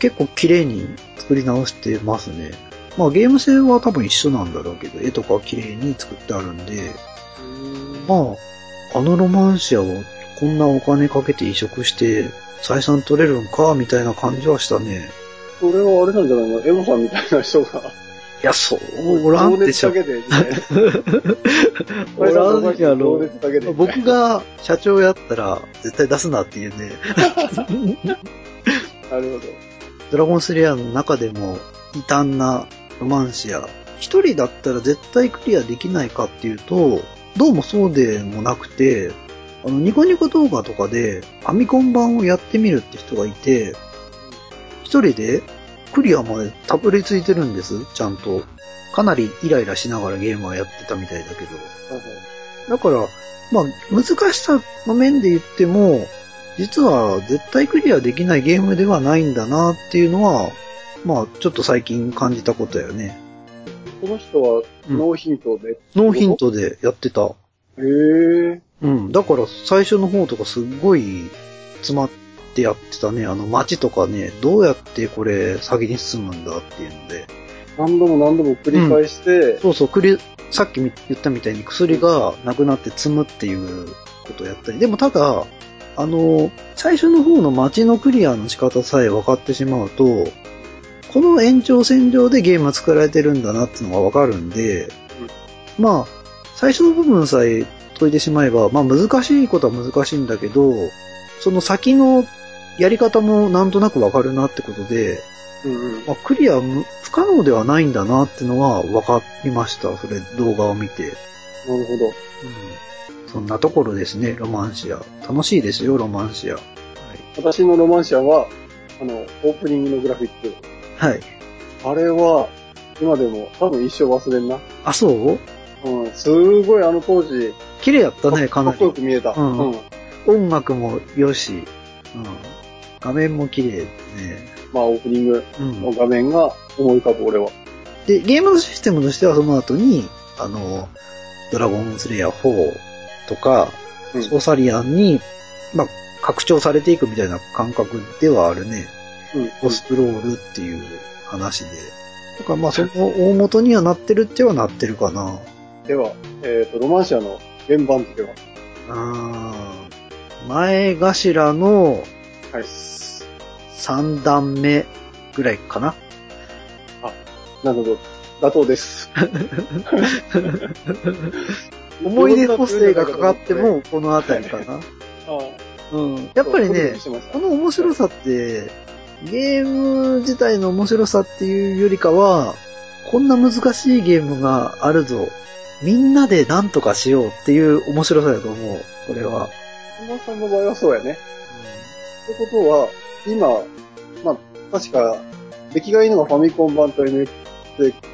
結構綺麗に作り直してますね。まあゲーム性は多分一緒なんだろうけど、絵とかは綺麗に作ってあるんで、まあ、あのロマンシアをこんなお金かけて移植して採算取れるんか、みたいな感じはしたね。それはあれなんじゃないの？エモさんみたいな人が。いや、そう、おらんでしょ情。熱だけで。おらんや情ろ。熱だけで。僕が社長やったら絶対出すなっていうね。なるほど。ドラゴンスレイヤーの中でも異端なロマンシア。一人だったら絶対クリアできないかっていうと、どうもそうでもなくて、あの、ニコニコ動画とかで、ファミコン版をやってみるって人がいて、一人でクリアまでたどり着いてるんです、ちゃんと。かなりイライラしながらゲームはやってたみたいだけど。だから、まあ、難しさの面で言っても、実は絶対クリアできないゲームではないんだなっていうのは、まあ、ちょっと最近感じたことやね。この人はうんノーヒントで。ノーヒントでやってた。へえ。うん。だから最初の方とかすっごい詰まってやってたね。あの街とかね、どうやってこれ先に進むんだっていうので。何度も何度も繰り返して、そうそう、薬、さっきみ言ったみたいに薬がなくなって積むっていうことをやったり。でもただ、あの、最初の方の街のクリアの仕方さえ分かってしまうと、この延長線上でゲームは作られてるんだなっていうのが分かるんで、まあ、最初の部分さえ解いてしまえば、まあ難しいことは難しいんだけど、その先のやり方もなんとなく分かるなってことで、うんうん。まあ、クリアむ不可能ではないんだなってのは分かりました。それ動画を見て。なるほど。うん。そんなところですね、ロマンシア。楽しいですよ、ロマンシア。はい。私のロマンシアは、あの、オープニングのグラフィック。はい。あれは、今でも多分一生忘れんな。あ、そう？うん。すごいあの当時、綺麗やったね、かなかっこより。く見えた。うんうん。音楽も良し。うん。画面も綺麗でね。まあ、オープニングうん。の画面が思い浮かぶ俺は。で、ゲームのシステムとしてはその後に、あの、ドラゴンスレイヤー4とか、うんソーサリアンに、まあ、拡張されていくみたいな感覚ではあるね。うん。ポストロールっていう話で。だからまあその大元にはなってるってはなってるかな。では、えっ、と、ロマンシアの原版付けは？あー前頭のはい。3段目ぐらいかな。なるほど。妥当です。*laughs* 思い出補正がかかっても、*laughs* このあたりかな。あうん。やっぱりね、この面白さって、ゲーム自体の面白さっていうよりかは、こんな難しいゲームがあるぞ。みんなで何とかしようっていう面白さだと思う。これは。小野さんの場合はそうやね。ってことは、今、まあ、確か、出来がいいのがファミコン版と NX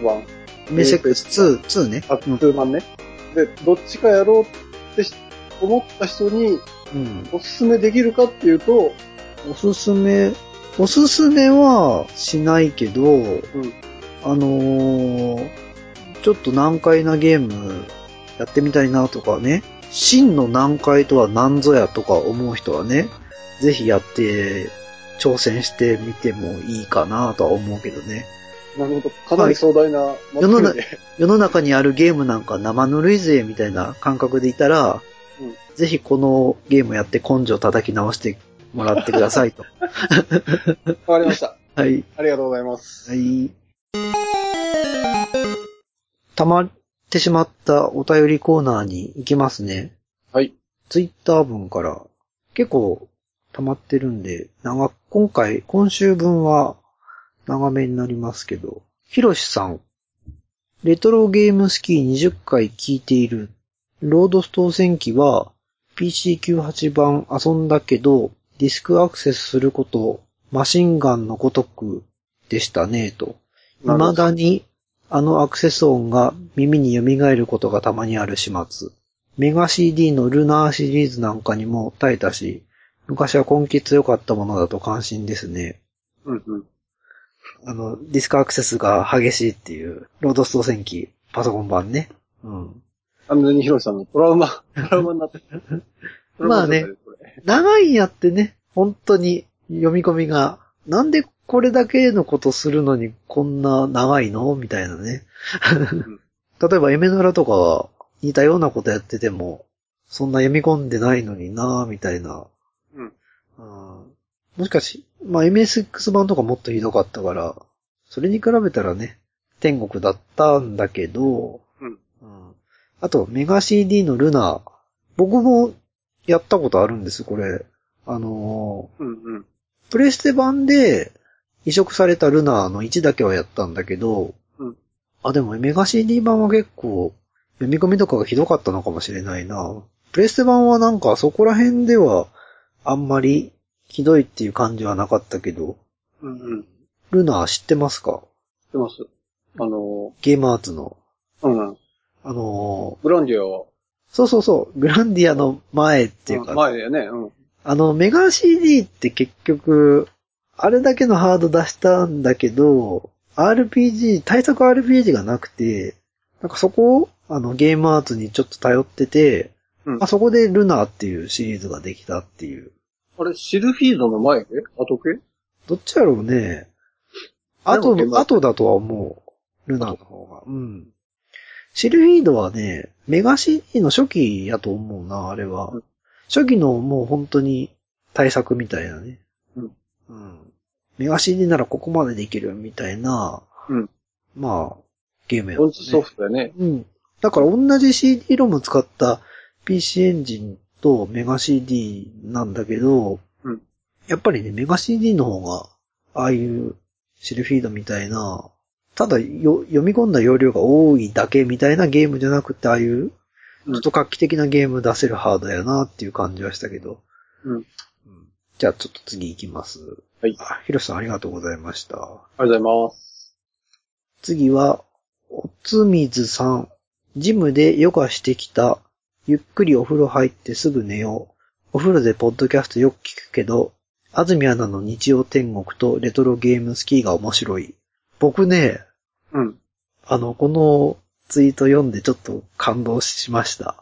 版、メシェックス2、2ね。あ、2版ね。で、どっちかやろうってし思った人にうん。おすすめできるかっていうと、おすすめ、おすすめはしないけど、うん。あのー、ちょっと難解なゲームやってみたいなとかね、真の難解とは何ぞやとか思う人はね、ぜひやって、挑戦してみてもいいかなとは思うけどね。なるほど。かなり壮大な世の。世の中にあるゲームなんか生ぬるいぜみたいな感覚でいたら、うんぜひこのゲームやって根性叩き直してもらってくださいと。わかりました。*laughs* はい。ありがとうございます。はい。溜まってしまったお便りコーナーに行きますね。はい。ツイッター分から結構溜まってるんで、長、今回、今週分は長めになりますけど、ひろしさん。レトロゲームスキー20回聞いている。ロードス当選機は PC98 版遊んだけど、ディスクアクセスすること、マシンガンのごとくでしたね、と。未だにあのアクセス音が耳に蘇ることがたまにある始末。メガ CD のルナーシリーズなんかにも耐えたし、昔は根気強かったものだと関心ですね。うんうん。あの、ディスクアクセスが激しいっていう、ロードスト戦記、パソコン版ね。うん。完全にヒロシさんのトラウマ、トラウマになってる。*laughs* まあね長いんやってね、本当に読み込みが、なんでこれだけのことするのにこんな長いの？みたいなね。例えばエメノラとかは似たようなことやってても、そんな読み込んでないのになみたいな。うん。うんもしかし、まあ MSX 版とかもっとひどかったから、それに比べたらね、天国だったんだけど、うん。うんあと、メガ CD のルナー。僕もやったことあるんです、これ。あのうんうん。ー、プレステ版で移植されたルナーの1だけはやったんだけど、うんあ、でもメガ CD 版は結構読み込みとかがひどかったのかもしれないな。プレステ版はなんかそこら辺ではあんまりひどいっていう感じはなかったけど、うんうん。ルナー知ってますか？知ってます。あのゲームアーツの。ー、うん。あのブランディアは、ーそうそうそう、グランディアの前っていうか、前だよね。うん。あの、メガ CD って結局、あれだけのハード出したんだけど、RPG、対策 RPG がなくて、なんかそこを、あの、ゲームアーツにちょっと頼ってて、うんあそこでルナーっていうシリーズができたっていう。あれ、シルフィードの前系後系どっちやろうね。あとでも、あとだとは思う。ルナーの方が。うん。シルフィードはね、メガ CD の初期やと思うな、あれは。うん初期のもう本当に対策みたいなね。うん。うん。メガ CD ならここまでできるみたいな、うん。まあ、ゲームやったねチソフトだよね。うん。だから同じ CD ロム使った PC エンジンとメガ CD なんだけど、うんやっぱりね、メガ CD の方が、ああいうシルフィードみたいな、ただよ読み込んだ容量が多いだけみたいなゲームじゃなくて、ああいう、ちうんょっと画期的なゲーム出せるハードやなっていう感じはしたけど。うん。うんじゃあちょっと次行きます。はいあ、ひろしさんありがとうございました。ありがとうございます。次は、おつみずさん。ジムでヨガしてきた。ゆっくりお風呂入ってすぐ寝よう。お風呂でポッドキャストよく聞くけど、安住アナの日曜天国とレトロゲームスキーが面白い。僕ね、うん。あの、このツイート読んでちょっと感動しました。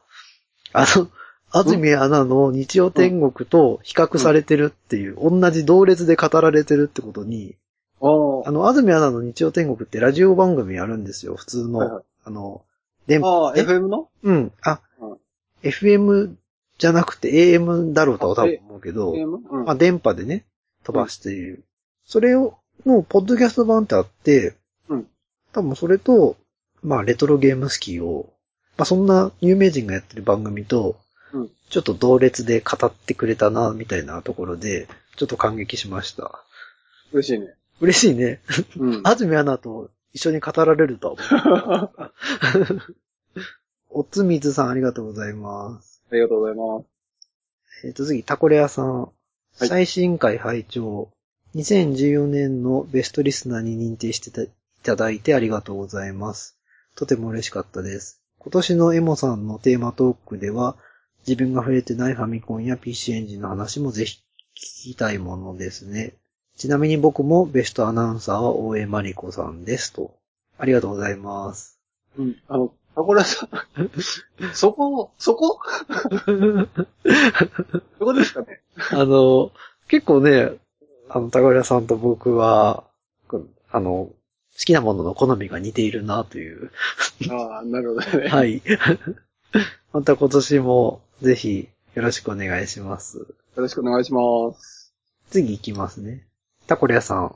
あの、安住アナの日曜天国と比較されてるっていう、同じ同列で語られてるってことに、ああ。あの、安住アナの日曜天国ってラジオ番組あるんですよ、普通の。はいはいあの、電あ波、あ、ね。FM の？うん。あ、うん FM じゃなくて AM だろうとは多分思うけど?うん。まあ電波でね、飛ばしている。それを、の、ポッドキャスト版ってあって、うん多分それと、まあレトロゲームスキーを、まあそんな有名人がやってる番組と、うんちょっと同列で語ってくれたな、みたいなところで、ちょっと感激しました。嬉しいね。嬉しいね。うん。*laughs* 安住アナと一緒に語られるとは思う。*laughs* おつみずさんありがとうございます。ありがとうございます。えっ、と次、タコレアさん。い最新回拝聴2014年のベストリスナーに認定してたいただいてありがとうございます。とても嬉しかったです。今年のエモさんのテーマトークでは、自分が触れてないファミコンや PC エンジンの話もぜひ聞きたいものですね。ちなみに僕もベストアナウンサーは大江まりこさんですと。ありがとうございます。うん。あの、タコラさん、*laughs* そこ、そこ？*laughs* そこですかね？*laughs* あの、結構ね、あの、高浦さんと僕は、こあの、好きなものの好みが似ているなという。ああ、なるほどね。はい。また今年もぜひよろしくお願いします。よろしくお願いします。次行きますね。タコリアさん。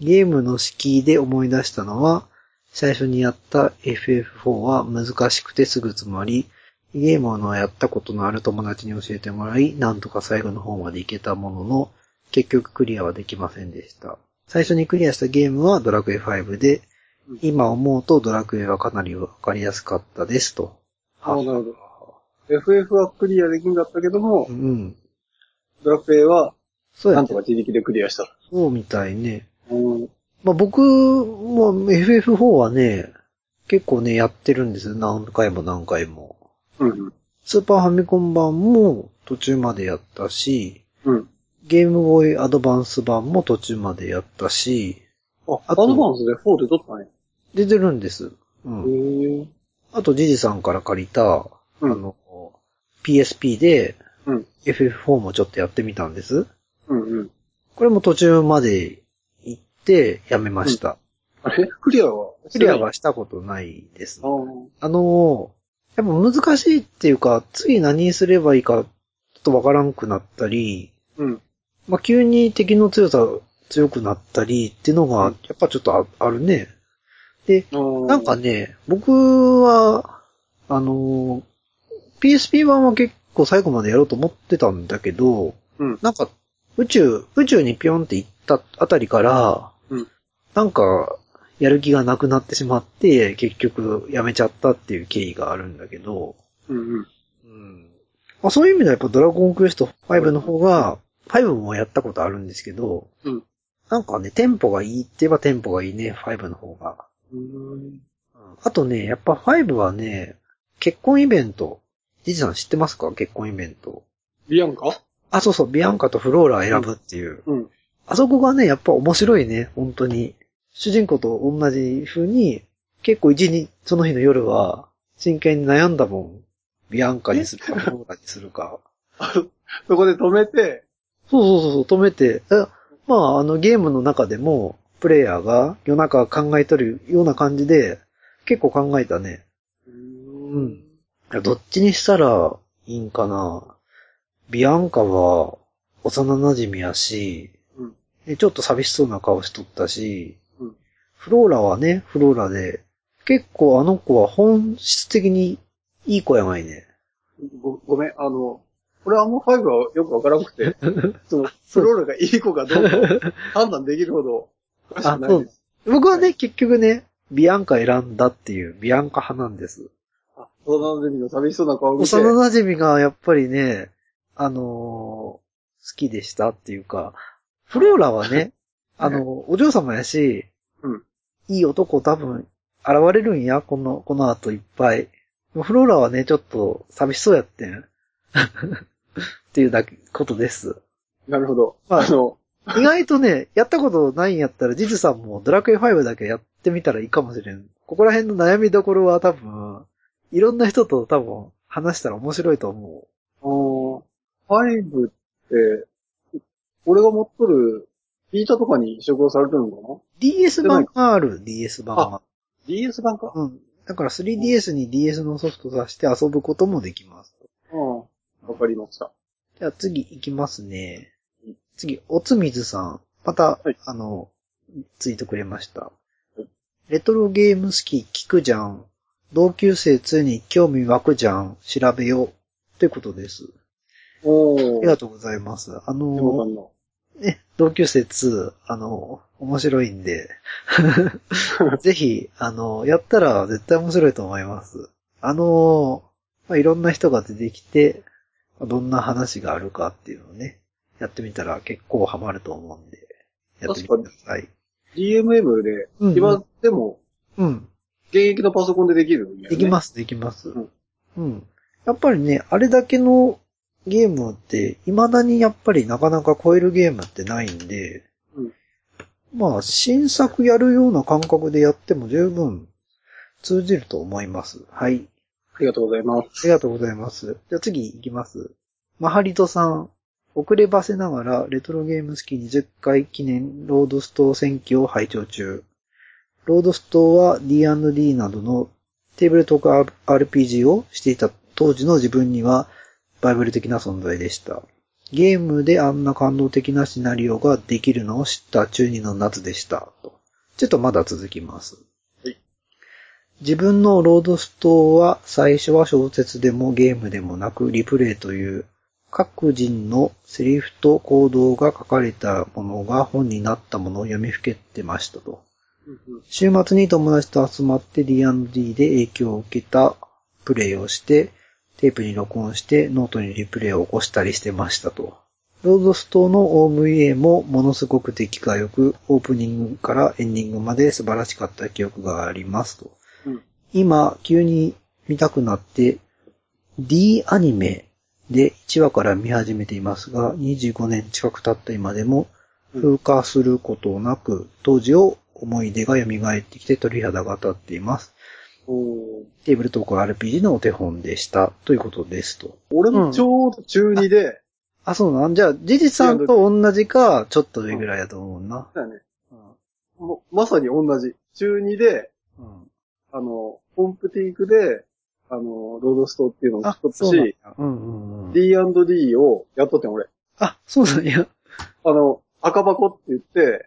ゲームの敷居で思い出したのは、最初にやった FF4 は難しくてすぐ詰まり、ゲームのやったことのある友達に教えてもらい、なんとか最後の方まで行けたものの、結局クリアはできませんでした。最初にクリアしたゲームはドラクエ5でうん、今思うとドラクエはかなりわかりやすかったですと。ああ、なるほど。FF はクリアできんかったけどもう、ん。ドラクエは、そうやなんとか自力でクリアした。そうみたいね。うん。まあ僕も FF4 はね、結構ね、やってるんですよ。何回も何回も。うん。スーパーファミコン版も途中までやったし、うん。ゲームボーイアドバンス版も途中までやったし、あ、あとアドバンスで4で撮ったね。出てるんです。うん。あと、ジジさんから借りた、うんあの、PSP でうん。FF4 もちょっとやってみたんです。うんうん。これも途中まで行ってやめました。あれ？クリアはクリアはしたことないです。あの、やっぱ難しいっていうか、次何すればいいか、ちょっとわからんくなったり、うん。まあ、急に敵の強さ強くなったりっていうのが、やっぱちょっとああるね。で、なんか、ね、僕は、あの、PSP 版は結構最後までやろうと思ってたんだけど、うん。なんか、宇宙、宇宙にピョンって行ったあたりから、うんなんか、やる気がなくなってしまって、結局やめちゃったっていう経緯があるんだけど、うんうん。うんまあ、そういう意味ではやっぱドラゴンクエスト5の方が、5もやったことあるんですけど、うんなんかね、テンポがいいって言えばテンポがいいね、5の方が。うん。あとね、やっぱ5はね、結婚イベント。ジジさん知ってますか？結婚イベント。ビアンカ？あ、そうそう、ビアンカとフローラ選ぶっていう。うん。あそこがね、やっぱ面白いね、本当に。主人公と同じ風に、結構一日、その日の夜は、真剣に悩んだもん。ビアンカにするか、フローラにするか。*laughs* そこで止めて、そうそうそうそう、止めて。え？まあ、あの、ゲームの中でも、プレイヤーが夜中考えとるような感じで、結構考えたね。うんどっちにしたらいいんかな。ビアンカは、幼馴染やし、うんえちょっと寂しそうな顔しとったし、うんフローラはね、フローラで、結構あの子は本質的にいい子やないね。ご、ごめん、あの、俺はあんま5はよくわからなくて、*laughs* その、フローラがいい子かどうかを *laughs* 判断できるほど詳しくないです。僕はね、結局ね、ビアンカ選んだっていう、ビアンカ派なんです。あ、幼馴染の寂しそうな顔を見て、幼馴染がやっぱりね、あのー好きでしたっていうか、フローラはね、*laughs* あの、お嬢様やし、うんいい男多分現れるんや、この、この後いっぱい。フローラはね、ちょっと寂しそうやってん。*laughs* っていうだけ、ことです。なるほど。まああの、*laughs* 意外とね、やったことないんやったら、ジジさんもドラクエ5だけやってみたらいいかもしれん。ここら辺の悩みどころは多分、いろんな人と多分話したら面白いと思う。あー5って、俺が持っとる、ビータとかに移植をされてるのかな？DS 版がある、DS 版は。?DS 版かうん。だから 3DS に DS のソフト出して遊ぶこともできます。うん。わかりました。じゃあ次行きますね。次、おつみずさん。また、はいあの、ツイートくれました。レトロゲーム好き聞くじゃん。同級生2に興味湧くじゃん。調べよう。ということです。おありー。がとうございます。あのわかんないね、同級生2、あの、面白いんで、*laughs* ぜひ、あの、やったら絶対面白いと思います。あの、まあ、いろんな人が出てきて、まあどんな話があるかっていうのをね、やってみたら結構ハマると思うんで、やってみてください。DMM で、うん今でも、うん。現役のパソコンでできるね。できます、できます。うんうん。やっぱりね、あれだけのゲームって、未だにやっぱりなかなか超えるゲームってないんで、うんまあ、新作やるような感覚でやっても十分通じると思います。はい。ありがとうございます。ありがとうございます。じゃあ次行きます。マハリトさん。遅ればせながらレトロゲーム好き20回記念ロードストー選挙を拝聴中。ロードストーは D&D などのテーブルトーク RPG をしていた当時の自分にはバイブル的な存在でした。ゲームであんな感動的なシナリオができるのを知った中2の夏でした。とちょっとまだ続きます。はい自分のロードストーは最初は小説でもゲームでもなくリプレイという各人のセリフと行動が書かれたものが本になったものを読みふけてましたと。週末に友達と集まって D&D で影響を受けたプレイをして、テープに録音してノートにリプレイを起こしたりしてましたと。ロードス島の OVA もものすごく出来が良く、オープニングからエンディングまで素晴らしかった記憶がありますと。うん今、急に見たくなって、D アニメで1話から見始めていますが、25年近く経った今でも、風化することなく、当時を思い出が蘇ってきて鳥肌が立っています。テーブルトーク RPG のお手本でした。ということですと。俺もちょうど中2で、あ、そうなん？じゃあ、ジジさんと同じか、ちょっと上ぐらいだと思うな。だよね。もうまさに同じ。中2で、うん。あの、コンプティークで、あの、ロードストーっていうのをあ知ったし、や。うんうんうん。D&D をやっとってん俺。あ、そうなんや。あの、赤箱って言って、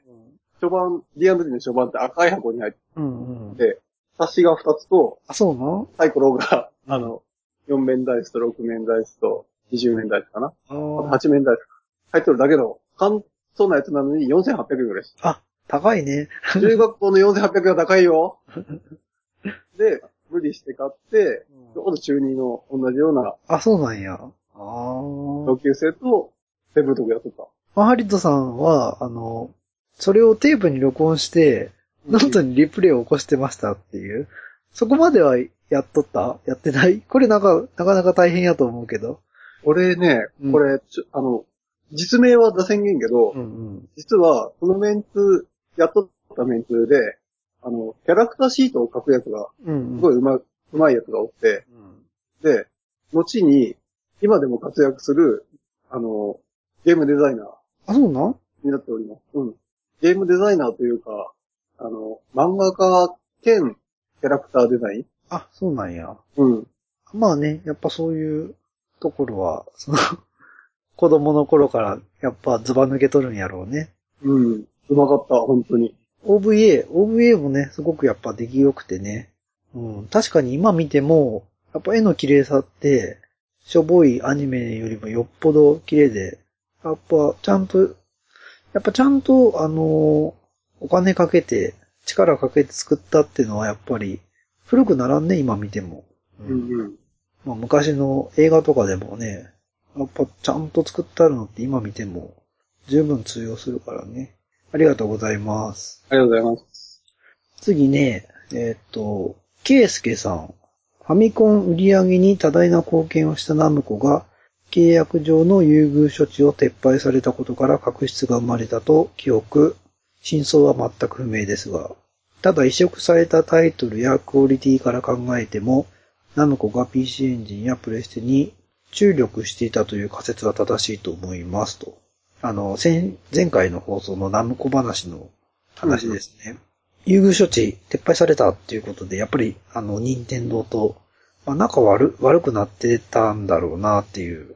序盤、D&D の序盤って赤い箱に入っうんうん。て、冊子が2つと、あ、そうなんサイコロが、あの、4面ダイスと6面ダイスと20面ダイスかな？ああとー8面ダイス。入ってるだけの、簡単なやつなのに4800円ぐらいしあ、高いね。*laughs* 中学校の4800円は高いよ。*laughs* で、無理して買って、ちょうど中2の同じようなあ、そうなんや。あー同級生とテーブルトークやっとった。マハリトさんは、あの、それをテープに録音して、ノートにリプレイを起こしてましたっていう。そこまではやっとった？やってない？*laughs* これなんか、なかなか大変やと思うけど。俺ねうん、これ、ちょあの、実名は出せんげんけど、ん実は、このメンツ、やっとったメンツで、あの、キャラクターシートを書くやつが、うん。すごいうまい、うまいやつがおって、うん。で、後に、今でも活躍する、あの、ゲームデザイナーあ、そうなん？になっております。うん。ゲームデザイナーというか、あの、漫画家兼キャラクターデザインあ、そうなんや。うん。まあね、やっぱそういうところは、その、*laughs* 子供の頃からやっぱズバ抜け取るんやろうね。うん。うまかった、本当に。OVA、OVA もね、すごくやっぱ出来良くてね。うん、確かに今見ても、やっぱ絵の綺麗さって、しょぼいアニメよりもよっぽど綺麗で、やっぱちゃんと、やっぱちゃんと、あのーお金かけて、力かけて作ったっていうのはやっぱり、古くならんね、今見ても。うんうん。まあ、昔の映画とかでもね、やっぱちゃんと作ってあるのって今見ても十分通用するからね。ありがとうございます。ありがとうございます。次ね、えーっと、ケイスケさん。ファミコン売り上げに多大な貢献をしたナムコが、契約上の優遇処置を撤廃されたことから確執が生まれたと記憶。真相は全く不明ですが、ただ移植されたタイトルやクオリティから考えても、ナムコが PC エンジンやプレステに注力していたという仮説は正しいと思いますと。あの、前前回の放送のナムコ話の話ですね。優遇処置撤廃されたっていうことで、やっぱり、あの、任天堂と、まあ、仲悪、悪くなってたんだろうなっていう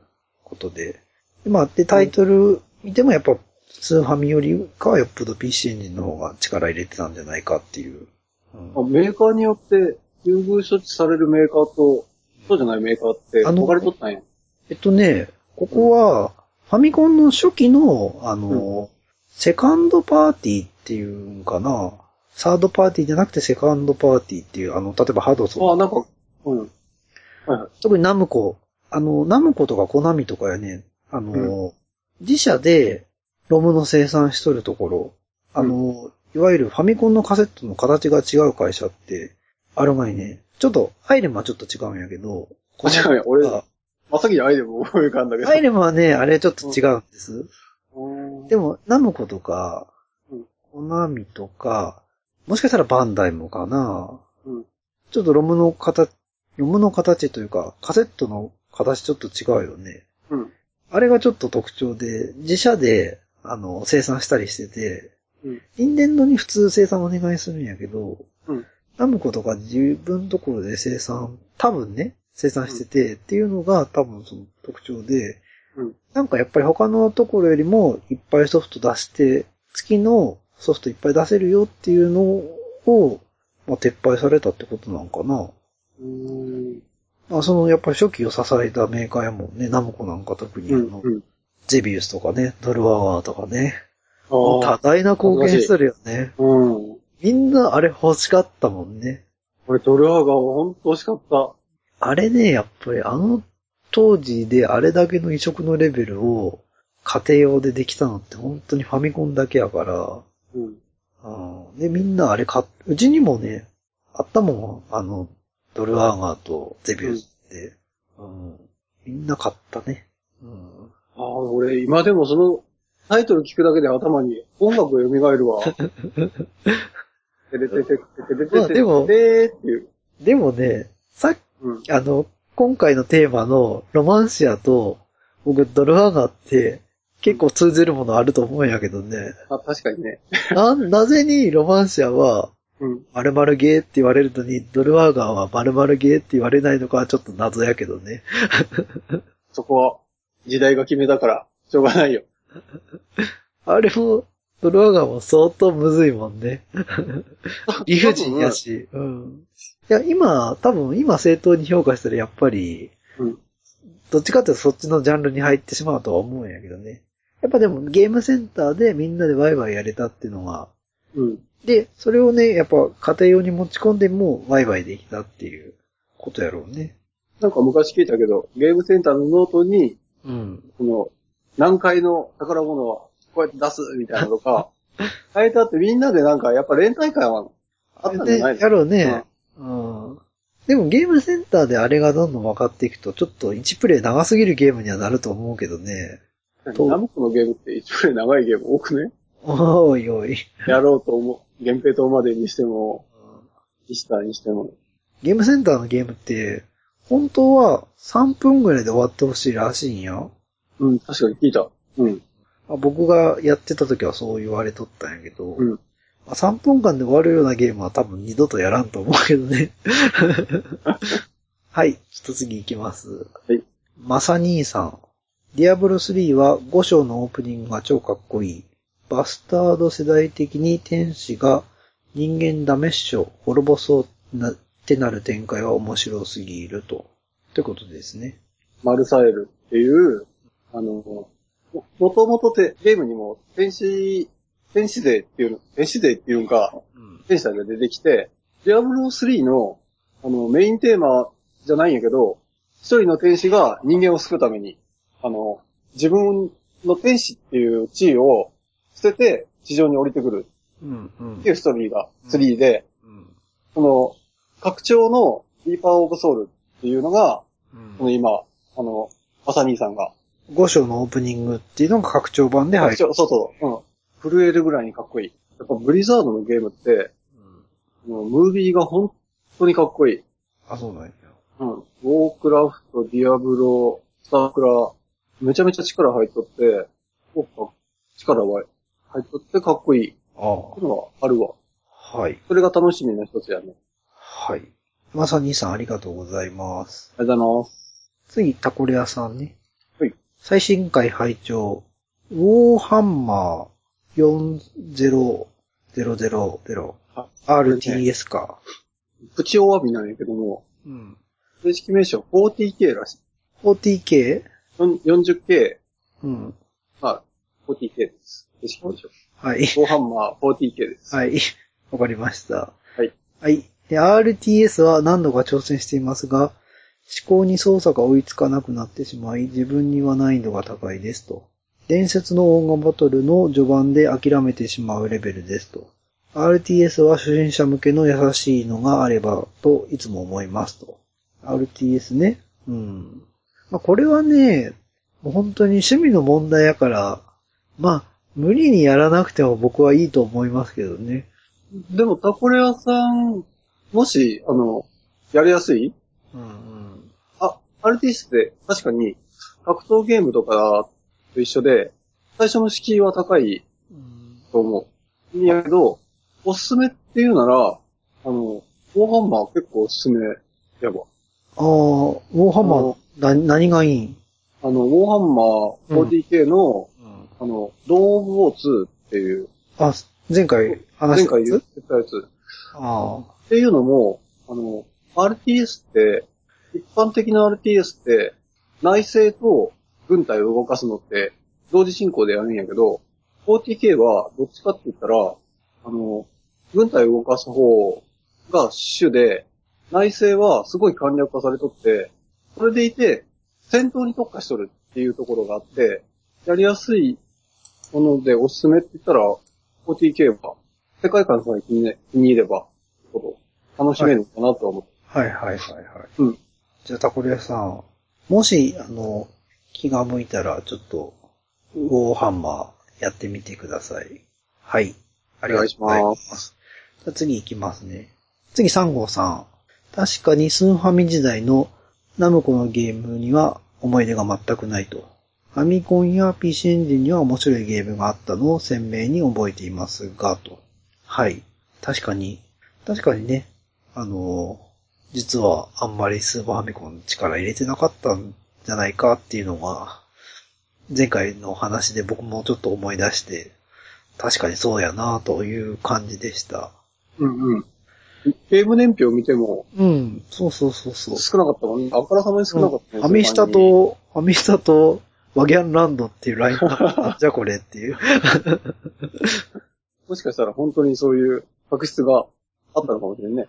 ことで。でまあ、で、タイトル見てもやっぱ、スーファミよりかはよっぽど PC エンジンの方が力入れてたんじゃないかっていう。うんメーカーによって、優遇処置されるメーカーと、そうじゃないメーカーって、あの分かれとったんや。えっとね、ここは、ファミコンの初期の、あの、セカンドパーティーっていうんかな。サードパーティーじゃなくてセカンドパーティーっていう、あの、例えばハドソン。あ、なんか、うん。はいはい。特にナムコ。あの、ナムコとかコナミとかやね、あの、自社でロムの生産しとるところ、あの、いわゆるファミコンのカセットの形が違う会社って、ある前にね、ちょっと、アイレムはちょっと違うんやけど、あ違うやん俺あまさきにアイデム思い浮かんだけど。アイレムはね、あれちょっと違うんです。うん。でも、ナムコとかうん、コナミとか、もしかしたらバンダイもかな。うん。ちょっとロムの形、ロムの形というか、カセットの形ちょっと違うよね。うん。あれがちょっと特徴で、自社で、あの、生産したりしてて、うん。インデンドに普通生産お願いするんやけど、うん。ナムコとか自分のところで生産、多分ね、生産してて、っていうのが多分その特徴で、うん。なんかやっぱり他のところよりもいっぱいソフト出して、月のソフトいっぱい出せるよっていうのを、まあ、撤廃されたってことなんかな。うん。まあ、そのやっぱり初期を支えたメーカーやもんね、ナムコなんか特にあうん。の、うん。ゼビウスとかね、ドルアワーとかね、あ多大な貢献するよね。うん。みんなあれ欲しかったもんね。俺、ドルアーガーほんと欲しかった。あれね、やっぱりあの当時であれだけの移植のレベルを家庭用でできたのって本当にファミコンだけやから、うん。うんで、みんなあれ買っ、うちにもね、あったもん、あの、ドルアーガーとゼビウスって。うん、みんな買ったね。うん、ああ、俺、今でもその、タイトル聞くだけで頭に音楽が蘇るわ。てれてててててててまあでもてっていう。でもね、さっき、うん。あの、今回のテーマのロマンシアと、僕ドルアーガーって結構通じるものあると思うんやけどね。あ、確かにね。な、なぜにロマンシアはうん。〇〇ゲーって言われるのに、ドルアーガーは〇〇ゲーって言われないのかはちょっと謎やけどね。そこは、時代が決めたから、しょうがないよ。あれも、ドルアーガーも相当むずいもんね。理不尽やし。うん。いや、今、多分今正当に評価したらやっぱり、うん。どっちかっていうとそっちのジャンルに入ってしまうとは思うんやけどね。やっぱでもゲームセンターでみんなでワイワイやれたっていうのは、うん。で、それをね、やっぱ家庭用に持ち込んでもワイワイできたっていうことやろうね。なんか昔聞いたけど、ゲームセンターのノートに、うん。この、何階の宝物をこうやって出すみたいなのとか、変えたってみんなでなんか、やっぱ連帯感はあったんじゃないねやろうね。うん。でもゲームセンターであれがどんどん分かっていくと、ちょっと1プレイ長すぎるゲームにはなると思うけどね。うん。ナムコのゲームって一プレイ長いゲーム多くね？*laughs* おいおい。やろうと思う。原平島までにしても、イスターにしても。ゲームセンターのゲームって、本当は3分ぐらいで終わってほしいらしいんや。うん、確かに聞いた。うん。あ僕がやってた時はそう言われとったんやけど、うん。まあ3分間で終わるようなゲームは多分二度とやらんと思うけどね。*laughs* はい、ちょっと次行きます。はい。マサ兄さん。ディアブロ3は5章のオープニングが超かっこいい。バスタード世代的に天使が人間ダメっしょ、滅ぼそうなってなる展開は面白すぎると。ってことですね。マルサエルっていう、あの、ももともとてゲームにも天使、天使勢っていうの、天使勢っていうんか、うん。天使が出てきて、ディアブロ3の、あの、メインテーマじゃないんやけど、一人の天使が人間を救うために、あの、自分の天使っていう地位を捨てて地上に降りてくるうん。うんっていうストーリーが3で、うん。その、拡張のリーパーオブソウルっていうのが、うんこの今、あの、マサニーさんが、5章のオープニングっていうのが拡張版で入る。拡張そうそう、うん。震えるぐらいにかっこいい。やっぱブリザードのゲームって、もうムービーが本当にかっこいい。あ、そうなんや。うん。ウォークラフト、ディアブロ、スタークラ、めちゃめちゃ力入っとって、おっか力は入っとってかっこいい。ってあいうのがあるわ。あ。はい。それが楽しみの一つやね。はい。まさにさんありがとうございます。ありがとうございます。次、タコレアさんね。はい。最新回拝聴ウォーハンマー4000、あ RTS か。プチお詫びなんやけども、うん。正式名称 40K らしい。40K? よん 40K、うん。はい 40K です。正式名称。はい。ウォーハンマー 40K です。はい。わかりました。はい。はい。で、RTS は何度か挑戦していますが、思考に操作が追いつかなくなってしまい、自分には難易度が高いですと。伝説の音楽バトルの序盤で諦めてしまうレベルですと。RTS は初心者向けの優しいのがあればといつも思いますと。RTS ね。うん。まあ、これはね、もう本当に趣味の問題やから、まあ、無理にやらなくても僕はいいと思いますけどね。でも、タコレアさん、もし、あの、やりやすい？うんうん。あ、RTS って確かに格闘ゲームとかと一緒で、最初の敷居は高いと思う。いやけど、おすすめっていうなら、あの、ウォーハンマー結構おすすめやば。ああ、ウォーハンマー、な、何がいいん？あの、ウォーハンマー 40K の、あの、ドーン・オブ・ウォー2っていう、あ、前回話したやつ？前回言ってたやつ。あっていうのも、あの、RTS って、一般的な RTS って、内政と軍隊を動かすのって、同時進行でやるんやけど、40K はどっちかって言ったら、あの、軍隊を動かす方が主で、内政はすごい簡略化されとって、それでいて、戦闘に特化しとるっていうところがあって、やりやすいものでおすすめって言ったら、40K は、世界観さえ気に気に入れば、楽しめるのかなとは思って。あ。はいはいはいはい。うん。じゃあ、タコリアさん、もし、あの、気が向いたら、ちょっと、ウォーハンマーやってみてください。はい。ありがとうございます。じゃあ次行きますね。次、3号さん。確かにスーファミ時代のナムコのゲームには思い出が全くないと。ファミコンや PC エンジンには面白いゲームがあったのを鮮明に覚えていますが、と。はい。確かに、確かにね、あの、実はあんまりスーパーファミコン力入れてなかったんじゃないかっていうのが、前回の話で僕もちょっと思い出して、確かにそうやなという感じでした。うんうん。ゲーム年表を見てもうん、そうそうそうそう。少なかったもんね。あからさまに少なかったね。ファミスタと、ファミスタと、ワギャンランドっていうラインナップじゃこれっていう。*laughs* もしかしたら本当にそういう確執があったのかもしれんね。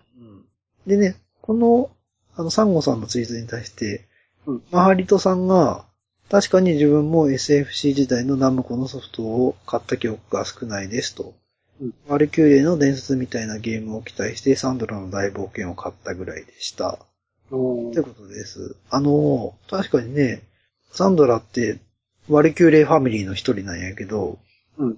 でね、この、あの、サンゴさんのツイートに対して、うんマハリトさんが、確かに自分も SFC 時代のナムコのソフトを買った記憶が少ないですと。うんワルキューレの伝説みたいなゲームを期待してサンドラの大冒険を買ったぐらいでした。うんってことです。あの、確かにね、サンドラって、ワルキューレファミリーの一人なんやけど、うん。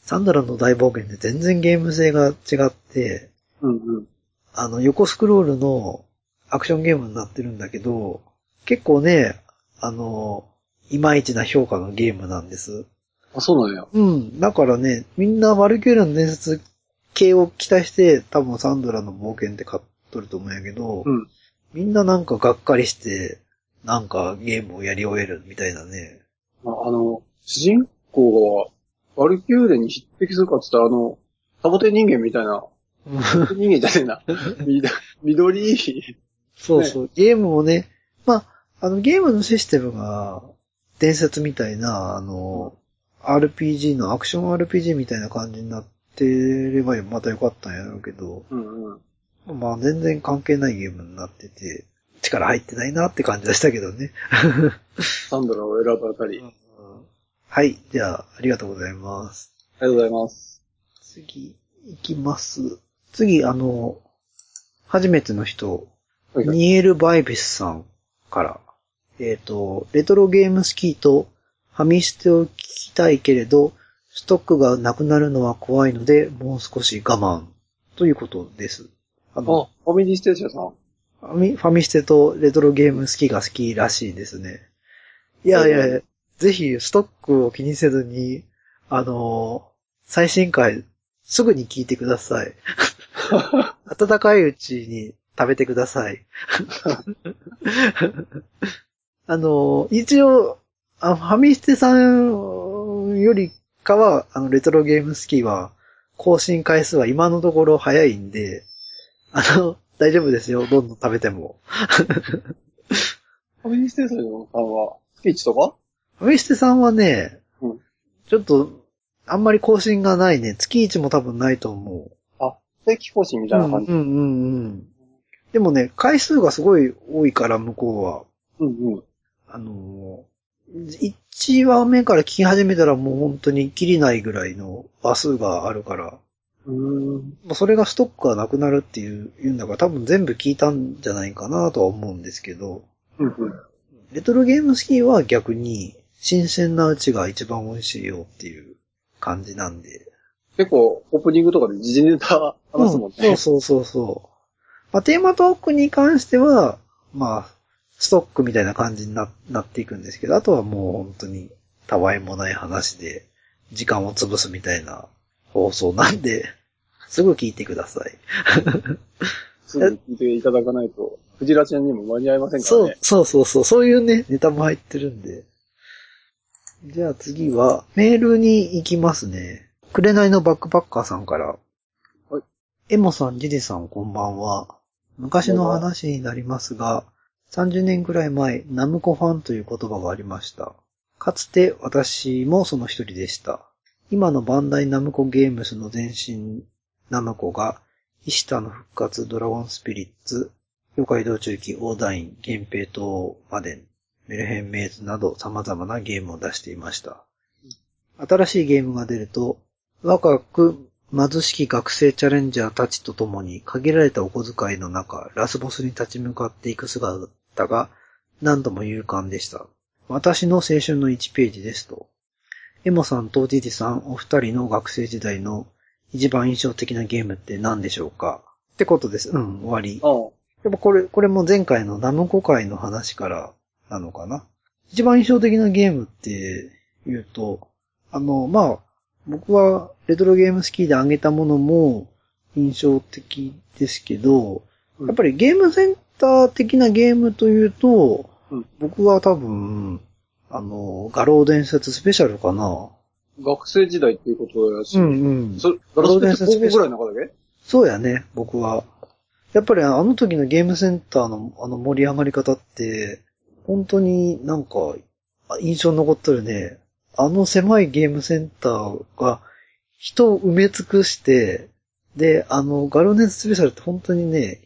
サンドラの大冒険って全然ゲーム性が違って、うんうん。あの、横スクロールのアクションゲームになってるんだけど、結構ね、あの、いまいちな評価のゲームなんです。あ、そうなんや。うん。だからね、みんなワルキューレの伝説系を期待して、多分サンドラの冒険って買っとると思うんやけど、うん。みんななんかがっかりして、なんかゲームをやり終えるみたいなね。まあ、あの、主人公が、ワルキューレに匹敵するかって言ったら、あの、サボテン人間みたいな、*laughs* 人間じゃねえな。み緑い。そうそう。ゲームもね、まあ、あのゲームのシステムが伝説みたいな、あの、RPG のアクション RPG みたいな感じになってればまたよかったんやろうけど、うんうん。まあ全然関係ないゲームになってて、力入ってないなって感じはしたけどね。サンドラを選ぶあたり。ありはい。じゃあ、ありがとうございます。がとうございます。次、行きます。次、あの、初めての人、はいはいニエル・バイビスさんから、えっ、と、レトロゲームスキーとファミステを聞きたいけれど、ストックがなくなるのは怖いので、もう少し我慢。ということです。ああ、の、ファミリーステーションさん。ファミファミステとレトロゲーム好きが好きらしいですね。いやいやいや、ぜひストックを気にせずに、あのー最新回、すぐに聞いてください。*laughs* 暖かいうちに食べてください。*laughs* あのー一応、あファミステさんよりかは、あの、レトロゲーム好きは、更新回数は今のところ早いんで、あの、大丈夫ですよ。どんどん食べても。ファミリーステさんは、月1とか？ファミステさんはね、うんちょっと、あんまり更新がないね。月1も多分ないと思う。あ、定期更新みたいな感じ？うんうんうんうん。でもね、回数がすごい多いから、向こうは。うんうん。あのー、1話目から聞き始めたらもう本当に切りないぐらいの話数があるから、うーん。もうそれがストックがなくなるっていう、言うんだから多分全部聞いたんじゃないかなとは思うんですけど、うんうん。レトロゲーム好きは逆に新鮮なうちが一番美味しいよっていう感じなんで。結構、オープニングとかで時事ネタ話すもんね。うんそうそうそうそう。まあ、テーマトークに関しては、まあ、ストックみたいな感じにななっていくんですけど、あとはもう本当にたわいもない話で、時間を潰すみたいな放送なんで、すぐ聞いてください。すぐ聞いていただかないと、クジラちゃんにも間に合いませんからね。そう、そうそうそう、そういうね、ネタも入ってるんで。じゃあ次は、メールに行きますね。紅のバックパッカーさんから。はい。エモさん、ジジさん、こんばんは。昔の話になりますが、30年くらい前、ナムコファンという言葉がありました。かつて私もその一人でした。今のバンダイナムコゲームスの前身、ナムコが、イシタの復活、ドラゴンスピリッツ、妖怪道中記、オーダイン、源平島まで、メルヘンメイズなど様々なゲームを出していました。新しいゲームが出ると、若く貧しき学生チャレンジャーたちと共に限られたお小遣いの中、ラスボスに立ち向かっていく姿が何度も勇敢でした。私の青春の1ページですと。エモさんとジジさんお二人の学生時代の一番印象的なゲームって何でしょうか？ってことです。うん、終わり。やっぱこれ、これも前回のナムコ会の話からなのかな？一番印象的なゲームって言うと、あの、まあ、僕はレトロゲーム好きであげたものも印象的ですけど、うんやっぱりゲームセンター的なゲームというと、うん僕は多分、あの、画廊伝説スペシャルかな？学生時代っていうことやし。うん。そガラスペって高校ぐらいの中だけそうやね、僕は。やっぱりあの時のゲームセンターのあの盛り上がり方って、本当になんかあ印象に残ってるね。あの狭いゲームセンターが人を埋め尽くして、で、あのガロネススペシャルって本当にね、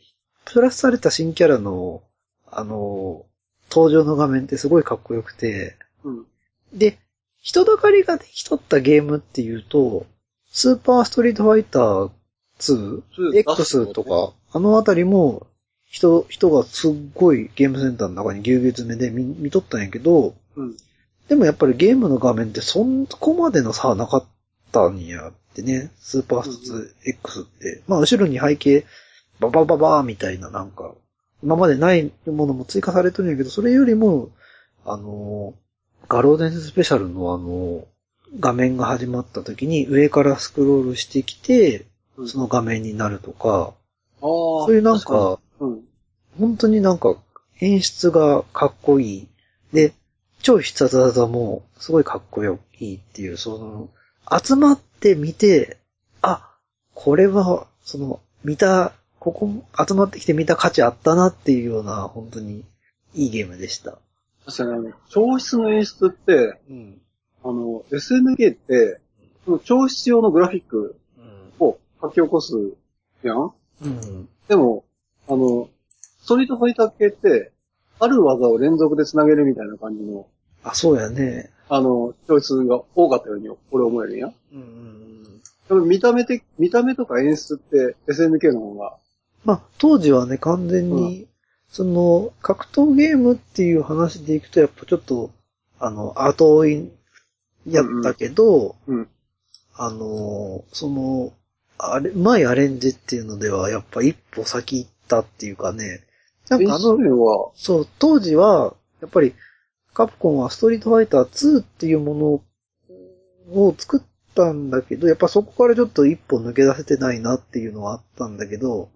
プラスされた新キャラの、あの、登場の画面ってすごいかっこよくて、うん。で、人だかりができとったゲームっていうと、スーパーストリートファイター2、ー X とか、あのあたりも、人、人がすっごいゲームセンターの中にぎゅうぎゅう詰めで見見とったんやけど、うん。でもやっぱりゲームの画面ってそんこまでの差はなかったんやってね、スーパースト X って。まあ後ろに背景、ババババーみたいななんか、今までないものも追加されてるんやけど、それよりも、あの、ガローデンススペシャルのあの、画面が始まった時に上からスクロールしてきて、うんその画面になるとか、ああ。そういうなんか、うん。本当になんか演出がかっこいい。で、超必殺技もすごいかっこよいいっていう、その、集まって見て、あ、これは、その、見た、ここ、集まってきて見た価値あったなっていうような、本当にいいゲームでした。確かにあの、調室の演出って、うん。あの、SNK って、その調室用のグラフィックを書き起こすやん？うん。でも、あの、ストリートファイター系って、ある技を連続で繋げるみたいな感じの、あ、そうやね。あの、調室が多かったように、俺思えるんや。うんうんうん。でも見た目的、見た目とか演出って SNK の方が、まあ、当時はね、完全に、その、格闘ゲームっていう話でいくと、やっぱちょっと、あの、後追いやったけど、うん。あの、その、あれ、うまいアレンジっていうのでは、やっぱ一歩先行ったっていうかね、なんかあの、そう、当時は、やっぱり、カプコンはストリートファイター2っていうものを作ったんだけど、やっぱそこからちょっと一歩抜け出せてないなっていうのはあったんだけど、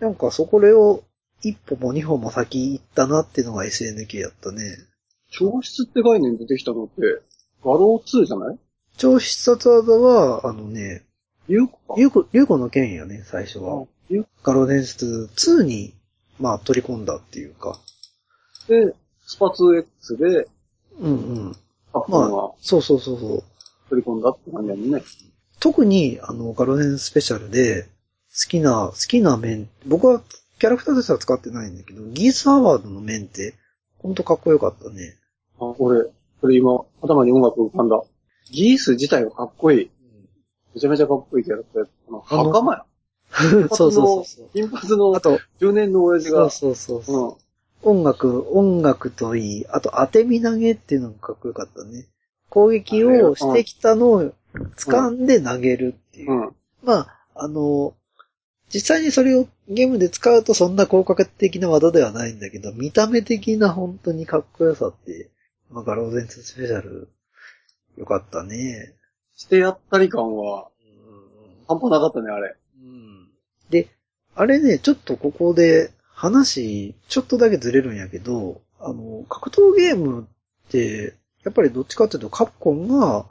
なんかそこれを一歩も二歩も先行ったなっていうのが SNK やったね。調室って概念出てきたのって、ガロー2じゃない？超必殺技は、あのね、ゆうこか。リュウコ、リュウコの剣やね、最初は。ゆうガロ伝説2に、まあ、取り込んだっていうか。で、スパ 2X で、うんうん。カプコンまあが、そうそうそうそう。取り込んだって感じやもんね。特に、あの、ガロネンスペシャルで、好きな、好きな面、僕はキャラクターとしては使ってないんだけど、ギースアワードの面って、ほんとかっこよかったね。あ、俺、これ今、頭に音楽浮かんだ。ギース自体はかっこいい。めちゃめちゃかっこいいキャラクター。あの袴や。*laughs* そうそうそうそう。金髪のあと、中年の親父が、そうそうそうそう。うん。音楽、音楽といい、あと当て身投げっていうのがかっこよかったね。攻撃をしてきたのを掴んで投げるっていう。うん。まあ、あの、実際にそれをゲームで使うとそんな効果的な技ではないんだけど、見た目的な本当にかっこよさって、まあ、ガローゼンツスペシャル、よかったね。してやったり感は、半端なかったね、あれ。うんで、あれね、ちょっとここで話、ちょっとだけずれるんやけど、あの、格闘ゲームって、やっぱりどっちかっていうとカプコンが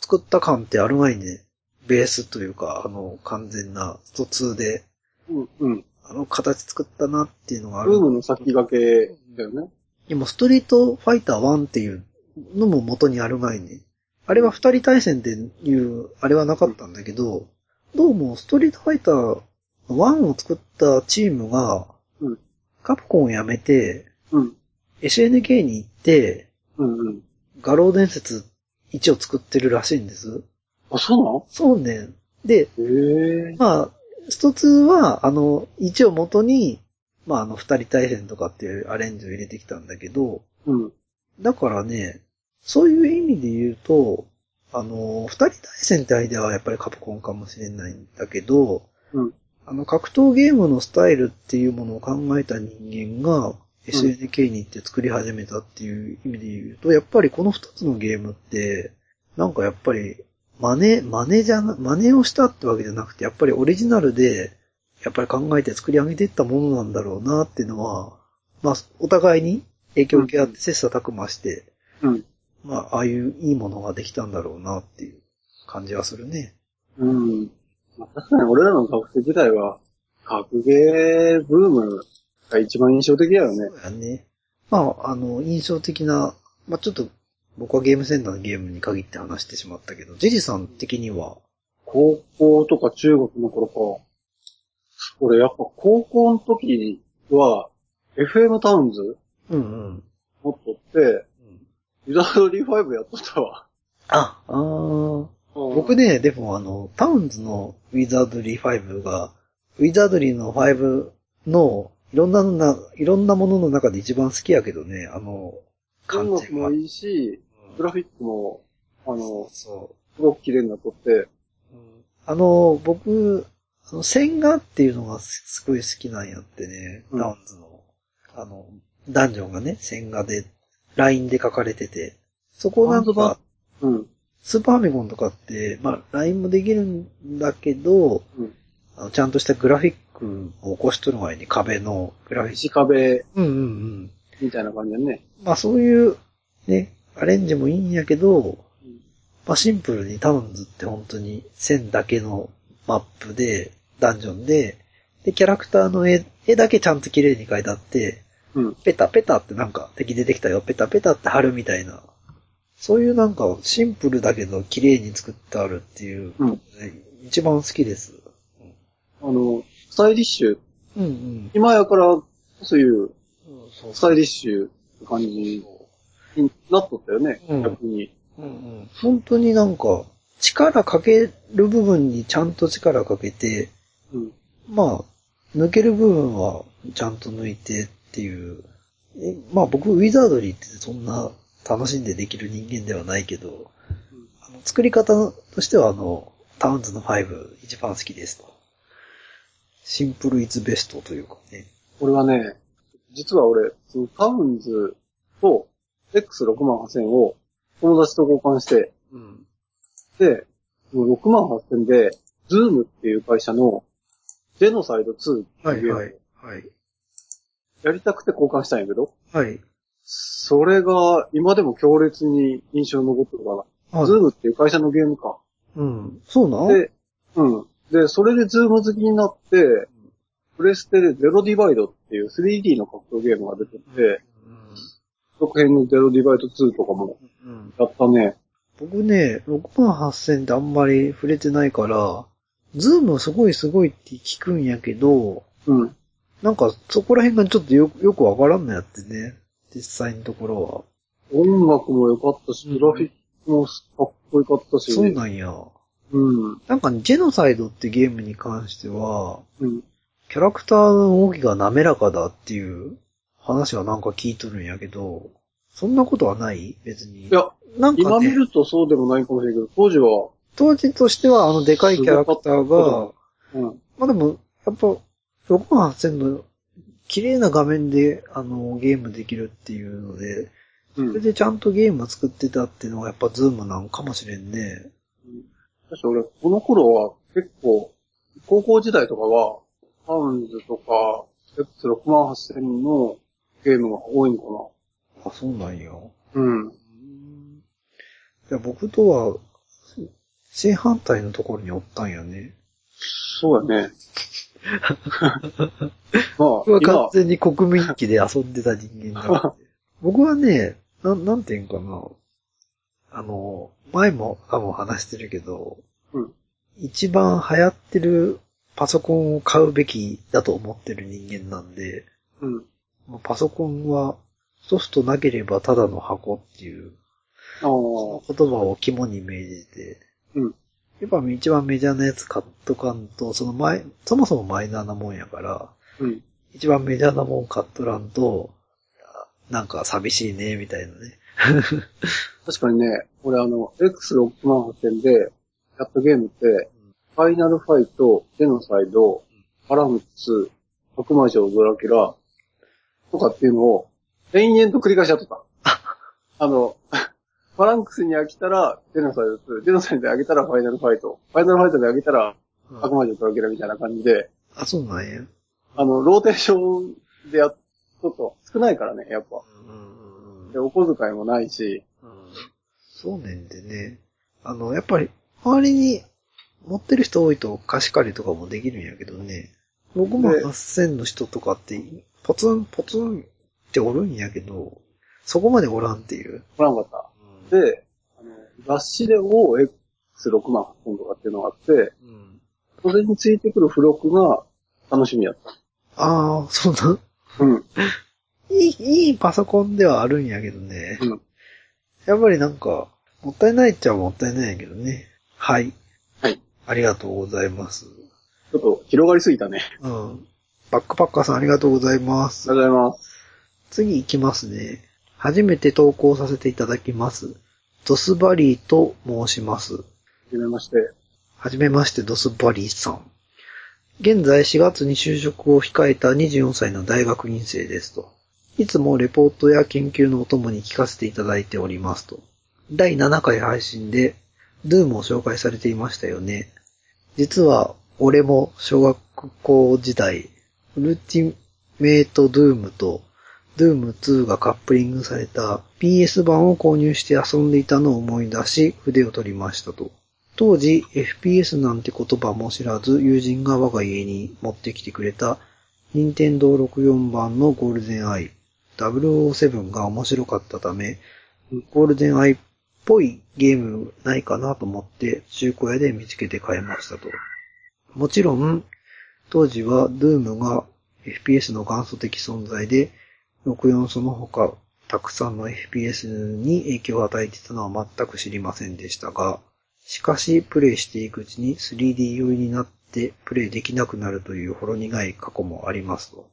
作った感ってあるまいね。ベースというか、あの、完全なスト2で、うん、うん。あの形作ったなっていうのがあるブー。ムの先駆けだよね。今、ストリートファイター1っていうのも元にあるまいね。あれは二人対戦でいう、あれはなかったんだけど、どうもストリートファイター1を作ったチームが、うんカプコンを辞めて、うん。SNK に行って、うん、うん。画廊伝説1を作ってるらしいんです。あ、そうそうね。で。まあ、スト2は、あの、1を元に、まあ、あの、二人対戦とかっていうアレンジを入れてきたんだけど、うん。だからね、そういう意味で言うと、あの、二人対戦ってアイデアはやっぱりカプコンかもしれないんだけど、うん。あの、格闘ゲームのスタイルっていうものを考えた人間が SNK に行って作り始めたっていう意味で言うと、やっぱりこの二つのゲームって、なんかやっぱり、真似、真似じゃな、真似をしたってわけじゃなくて、やっぱりオリジナルで、やっぱり考えて作り上げていったものなんだろうなっていうのは、まあ、お互いに影響を受け合って切磋琢磨して、うん。まあ、ああいういいものができたんだろうなっていう感じはするね。うん。まあ、確かに俺らの学生時代は、格ゲーブームが一番印象的だよねそ。うやね。まあ、あの、印象的な、まあちょっと、僕はゲームセンターのゲームに限って話してしまったけど、ジジさん的には、高校とか中学の頃か。俺やっぱ高校の時は、FM タウンズうんうん。持っとって、ユダードリー5やっとったわ。あ、あー僕ね、でもあの、タウンズのウィザードリー5が、ウィザードリーの5の、いろんなのな、いろんなものの中で一番好きやけどね、あの。音楽もいいし、グラフィックも、あの、そすごく綺麗になっとって、う。あの、僕、あの、線画っていうのがすすごい好きなんやってね、うんタウンズの。あの、ダンジョンがね、線画で、ラインで書かれてて、そこをなんか、うん。スーパーファミコンとかって、まあ、ラインもできるんだけど、うんあのちゃんとしたグラフィックを起こしとる前に壁のグラフィッ石壁ク。うんうんうん。みたいな感じだね。まあそういう、ね、アレンジもいいんやけど、まあシンプルにタウンズって本当に線だけのマップで、ダンジョンで、で、キャラクターの絵、絵だけちゃんと綺麗に描いてあって、うん。ペタペタってなんか敵出てきたよ、ペタペタって貼るみたいな。そういうなんかシンプルだけど綺麗に作ってあるっていう、うん一番好きです。あの、スタイリッシュ。うんうん。今やから、そういうスタイリッシュって感じになっとったよね、うん逆に。うんうん。本当になんか、力かける部分にちゃんと力かけて、うん。まあ、抜ける部分はちゃんと抜いてっていう。えまあ僕、ウィザードリーってそんな楽しんでできる人間ではないけど、あの作り方としてはあの、タウンズのが一番好きですと。シンプルイズベストというかね。俺はね、実は俺、そのタウンズと X6 万8000を友達と交換して、うん。で、その6万8000で、ズームっていう会社のジェノサイド2ってはいいうはい。はい。やりたくて交換したんやけど、はい。それが今でも強烈に印象に残ってるかあな。ズームっていう会社のゲームか。うん。そうなん？で、うん。で、それでズーム好きになって、プレステでゼロディバイドっていう 3D の格闘ゲームが出てて、続編のゼロディバイド2とかもうん。やったね。僕ね、68000ってあんまり触れてないから、ズームすごいすごいって聞くんやけど、うん。なんかそこら辺がちょっとよよくわからんのやってね。実際のところ音楽も良かったし、うんグラフィックもかっこよかったは。し。そうなんや。うん。なんかね、ジェノサイドってゲームに関しては、うん。キャラクターの動きが滑らかだっていう話はなんか聞いとるんやけど、そんなことはない？別に。いや、なんかね、今見るとそうでもないかもしれないけど、当時は、当時としてはあのでかいキャラクターがっ、うん。まあでも、やっぱ、68000の綺麗な画面であのゲームできるっていうので、うん。それでちゃんとゲームを作ってたっていうのがやっぱズームなんかもしれんね。確か俺、この頃は結構、高校時代とかは、タウンズとか、X68000 のゲームが多いのあ、そうなんや。かな。うん。いや、僕とは、正反対のところにおったんやね。そうだね。*laughs* まあ僕は完今、全に国民機で遊んでた人間だ。*laughs* 僕はね、なん、なんていうんかな。あの、前も多分話してるけど、うん。一番流行ってるパソコンを買うべきだと思ってる人間なんで、うん。まあパソコンはソフトなければただの箱っていう、その言葉を肝に銘じて、うん。やっぱ一番メジャーなやつ買っとかんと、その前、そもそもマイナーなもんやから、うん。一番メジャーなもん買っとらんと、なんか寂しいね、みたいなね。*laughs* 確かにね、俺あの、X68000 でやったゲームって、ファイナルファイト、ジェノサイド、パラムツ、白魔女ドラキュラ、とかっていうのを、延々と繰り返しやってた。*laughs* あの、ファランクスに飽きたら、ジェノサイド2、ジェノサイドで飽きたらファイナルファイト、ファイナルファイトで飽きたら、白魔女ドラキュラみたいな感じで、あ、そうなんや。あの、ローテーションでやっ、ちょっと少ないからね、やっぱ。で、お小遣いもないし、そうねんでね。あの、やっぱり、周りに持ってる人多いと貸し借りとかもできるんやけどね。僕もで8000の人とかって、ポツンポツンっておるんやけど、そこまでおらんっていう。おらんかった。で、あの、雑誌で OX6 万8000とかっていうのがあって、うんそれについてくる付録が楽しみやった。ああ、そうなん。うん。いい、いいパソコンではあるんやけどね。うん。やっぱりなんか、もったいないっちゃもったいないんやけどね。はい。はい。ありがとうございます。ちょっと広がりすぎたね。うん。バックパッカーさんありがとうございますあ。りがとうございます。次行きますね。初めて投稿させていただきます。ドスバリーと申します。はじめまして。はじめまして、ドスバリーさん。現在4月に就職を控えた24歳の大学院生ですと。いつもレポートや研究のお供に聞かせていただいておりますと。第7回配信で、ドゥームを紹介されていましたよね。実は、俺も小学校時代、ウルティメイトドゥームと、ドゥーム2がカップリングされた PS 版を購入して遊んでいたのを思い出し、筆を取りましたと。当時、FPS なんて言葉も知らず、友人が我が家に持ってきてくれた、任天堂64版のゴールデンアイ、007が面白かったため、ゴールデンアイぽいゲームないかなと思って、中古屋で見つけて買いましたと。もちろん、当時は Doom が FPS の元祖的存在で、64その他、たくさんの FPS に影響を与えていたのは全く知りませんでしたが、しかし、プレイしていくうちに 3D 酔いになってプレイできなくなるというほろ苦い過去もありますと。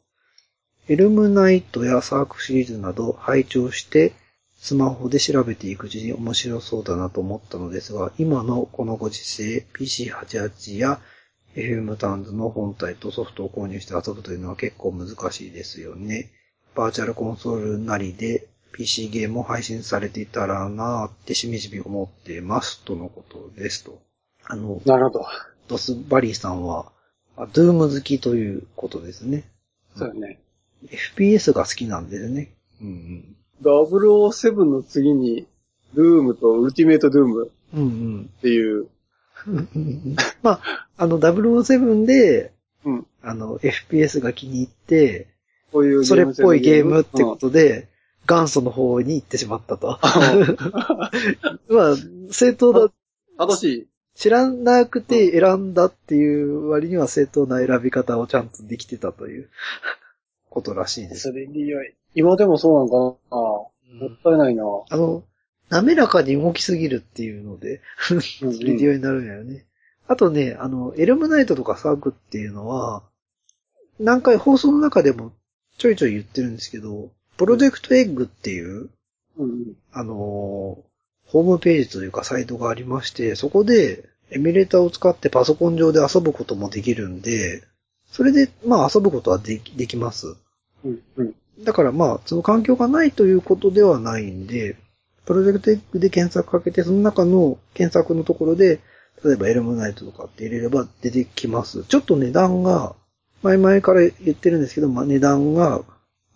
エルムナイトやサークシリーズなど拝聴して、スマホで調べていくうちに面白そうだなと思ったのですが、今のこのご時世、PC88 や FM ターンズの本体とソフトを購入して遊ぶというのは結構難しいですよね。バーチャルコンソールなりで PC ゲームを配信されていたらなーってしみじみ思っています。とのことですと。あの、なるほど。ドスバリーさんは、あドゥーム好きということですね。そうだね。FPS が好きなんですね。うん007の次に、ドゥームとウルティメイトドゥームうん。うんうん。っていう、まあ、あの、007で、うん。あの、FPS が気に入って、こういうそれっぽいゲームってこうんとで、元祖の方に行ってしまったと。*laughs* まあ、正当だ、正しい。知らなくて選んだっていう割には正当な選び方をちゃんとできてたということらしいです。それに良い。今でもそうなのかなもったいないな。あの、滑らかに動きすぎるっていうので、うんそれでよう *laughs* になるんやよね。あとね、あの、エルムナイトとかサークっていうのは、何回放送の中でもちょいちょい言ってるんですけど、プロジェクトエッグっていう、うんうん。あのーホームページというかサイトがありまして、そこでエミュレーターを使ってパソコン上で遊ぶこともできるんで、それで、まあ遊ぶことはできできます。うんうん。だからまあ、その環境がないということではないんで、プロジェクトエッグで検索かけて、その中の検索のところで、例えばエルムナイトとかって入れれば出てきます。ちょっと値段が、前々から言ってるんですけど、まあ値段が、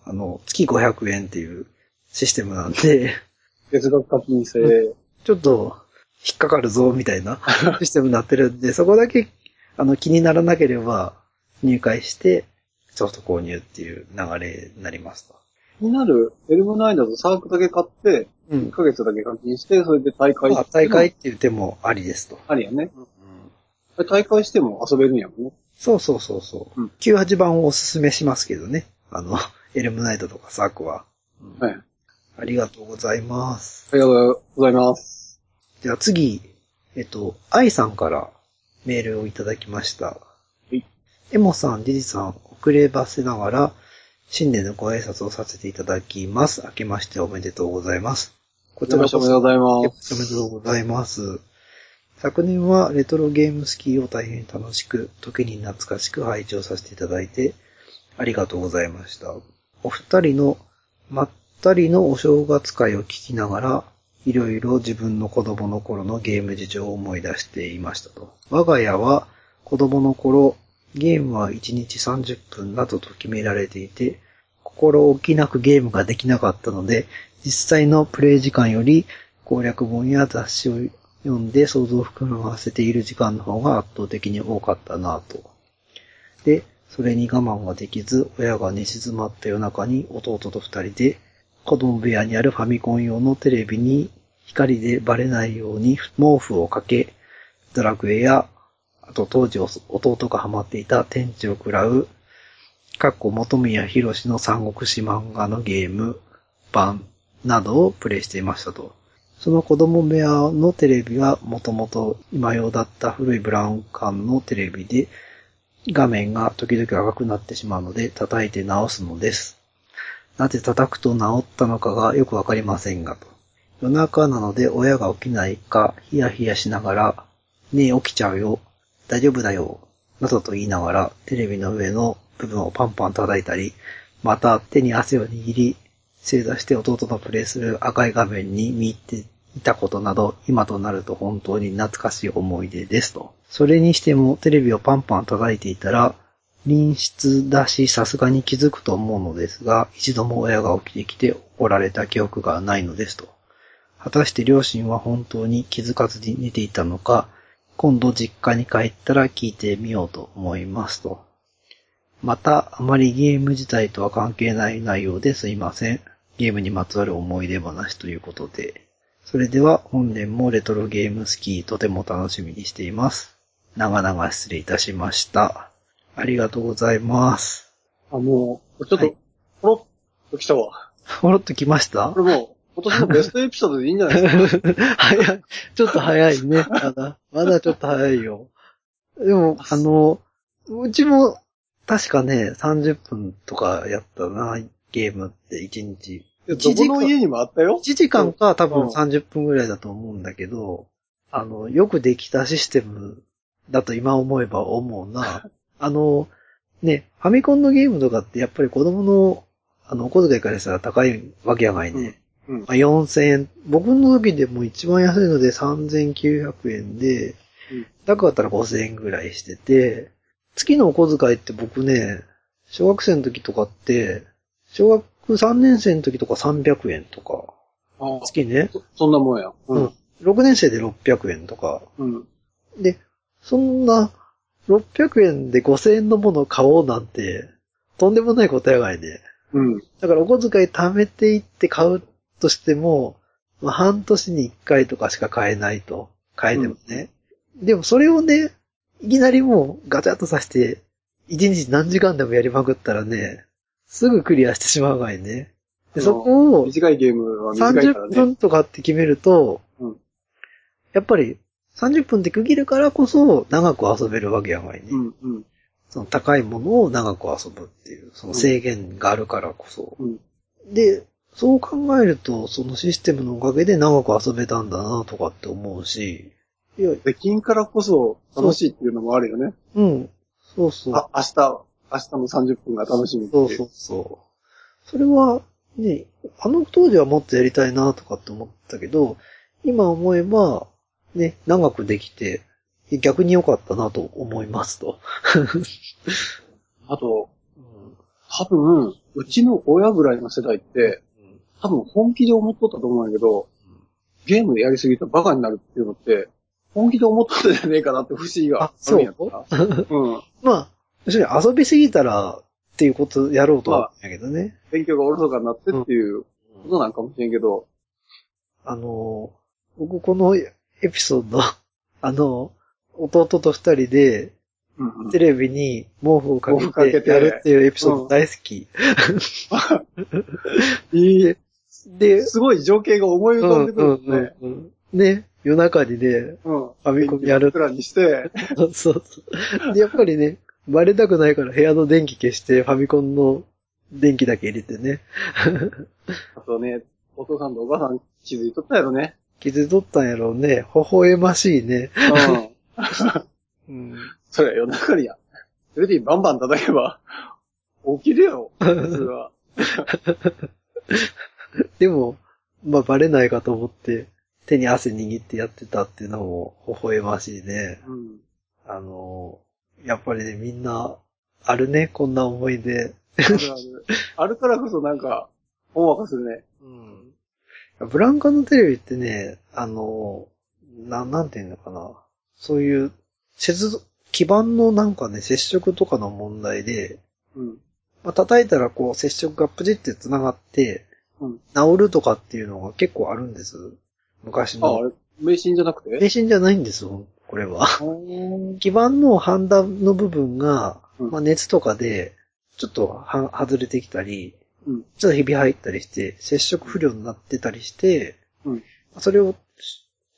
あの、月500円っていうシステムなんで、月額課金制。ちょっと引っかかるぞ、みたいな *laughs* システムになってるんで、そこだけ、あの、気にならなければ入会して、ソフト購入っていう流れになりますと。気になる？エルムナインだとサークだけ買って、1うん。ヶ月だけ課金して、それで大会。まあ、大会っていう手もありですと。ありやね。大会しても遊べるんやもんね。そうそうそうそう。うん98番をおすすめしますけどね。あの、*laughs* エルムナイトとかサークは。はい。あありがとうございます。りがとうございます。じゃあ次、えっと、愛さんからメールをいただきました。いエモさん、ディジさん、遅ればせながら、新年のご挨拶をさせていただきます。明けましておめでとうございます。こちらこそおめでとうございまおめでとうございます。昨年はレトロゲームスキーを大変楽しく、時に懐かしく拝聴させていただいて、ありがとうございました。お二人のまったりのお正月会を聞きながら、いろいろ自分の子供の頃のゲーム事情を思い出していましたと。我が家は子供の頃、ゲームは1日30分などと決められていて、心置きなくゲームができなかったので、実際のプレイ時間より攻略本や雑誌を読んで想像を膨らませている時間の方が圧倒的に多かったなぁと。で、それに我慢ができず、親が寝静まった夜中に弟と二人で、子供部屋にあるファミコン用のテレビに光でバレないように毛布をかけ、ドラクエや、あと当時弟がハマっていた天地を喰らう、かっこ元宮博士の三国志漫画のゲーム版などをプレイしていましたと。その子供部屋のテレビはもともと今用だった古いブラウン管のテレビで、画面が時々赤くなってしまうので叩いて直すのです。なぜ叩くと治ったのかがよくわかりませんがと。夜中なので親が起きないかヒヤヒヤしながら、ねえ起きちゃうよ、大丈夫だよ、などと言いながらテレビの上の部分をパンパン叩いたり、また手に汗を握り、正座して弟のプレイする赤い画面に見入っていたことなど、今となると本当に懐かしい思い出ですと。それにしてもテレビをパンパン叩いていたら、隣室だしさすがに気づくと思うのですが、一度も親が起きてきて怒られた記憶がないのですと。果たして両親は本当に気づかずに寝ていたのか、今度実家に帰ったら聞いてみようと思いますと。また、あまりゲーム自体とは関係ない内容ですいません。ゲームにまつわる思い出話ということで。それでは本年もレトロゲームスキーとても楽しみにしています。長々失礼いたしました。ありがとうございます。あ、もう、ちょっとはい、ポロッと来たわ。ほろっと来ました？これもう、今年のベストエピソードでいいんじゃないですか？*laughs* 早い。ちょっと早いね。まだ。まだちょっと早いよ。でも、あの、うちも、確かね、30分とかやったな、ゲームって1日。いやどこの家にもあったよ。1時間か多分うん30分ぐらいだと思うんだけど、あの、よくできたシステムだと今思えば思うな。*laughs* あの、ね、ファミコンのゲームとかってやっぱり子供の、あの、お小遣いからしたら高いわけやがいね。うん。まあ、4000円。僕の時でも一番安いので3900円でうん、高かったら5000円ぐらいしてて、月のお小遣いって僕ね、小学生の時とかって、小学3年生の時とか300円とか、あ月ね、そそんなもんや。うん。6年生で600円とか、うん。で、そんな、600円で5000円のものを買おうなんて、とんでもないことやがいね。うん。だからお小遣い貯めていって買うとしても、まあ、半年に1回とかしか買えないと。買えてもね。でもそれをね、いきなりもうガチャッとさせて、1日何時間でもやりまくったらね、すぐクリアしてしまうがいね。で、そこを短いゲームは短いから30ね。分とかって決めると、うんやっぱり30分って区切るからこそ長く遊べるわけやがいね。うん、うん、その高いものを長く遊ぶっていう、その制限があるからこそ。うん。で、そう考えると、そのシステムのおかげで長く遊べたんだなとかって思うし、いや、できんからこそ楽しいっていうのもあるよね。うん、そうそう。あ、明日、明日の30分が楽しみっていう。そうそうそう。それは、ね、あの当時はもっとやりたいなとかって思ったけど、今思えば、ね、長くできて、逆に良かったなと思いますと。*laughs* あと、多分、うちの親ぐらいの世代って、多分本気で思っとったと思うんやけど、ゲームでやりすぎたらバカになるっていうのって、本気で思っとったんじゃねえかなって不思議があるんやった。う？ん。*laughs* まあ、要するに遊びすぎたらっていうことやろうとは思うんやけどね。勉強がおろそかになってっていうことなんかもしれんけど、あの、僕このエピソード、*laughs* あの、弟と二人でうんうんテレビに毛布をかけてやるっていうエピソード大好き。*laughs* いい、で、すごい情景が思い浮かんでくるんですね。うんうんうんね、夜中にね、うん。ファミコンやるプランにして、*laughs* そうそう。で、やっぱりね、バレたくないから部屋の電気消してファミコンの電気だけ入れてね。*laughs* あとね、お父さんとお母さん気づいとったやろね。気づいとったんやろうね。微笑ましいね。うん。うん。それは夜中にや。それでバンバン叩けば、起きるよ。それは。*laughs* *laughs* でも、まあバレないかと思って、手に汗握ってやってたっていうのも微笑ましいね。うん。あの、やっぱりね、みんな、あるね、こんな思い出。あるある。あるからこそなんか、ほんわかするね。うん。ブランカのテレビってね、あの、な、なんていうのかな。そういう、接基盤のなんかね、接触とかの問題で、うん。まあ、叩いたらこう、接触がプチって繋がって、うん。治るとかっていうのが結構あるんです。昔あ、あの。れ、迷信じゃなくて？迷信じゃないんですよ、これは。うん基板のハンダの部分が、うんまあ、熱とかで、ちょっとは外れてきたり、うん。ちょっとひび入ったりして、接触不良になってたりして、うん。それを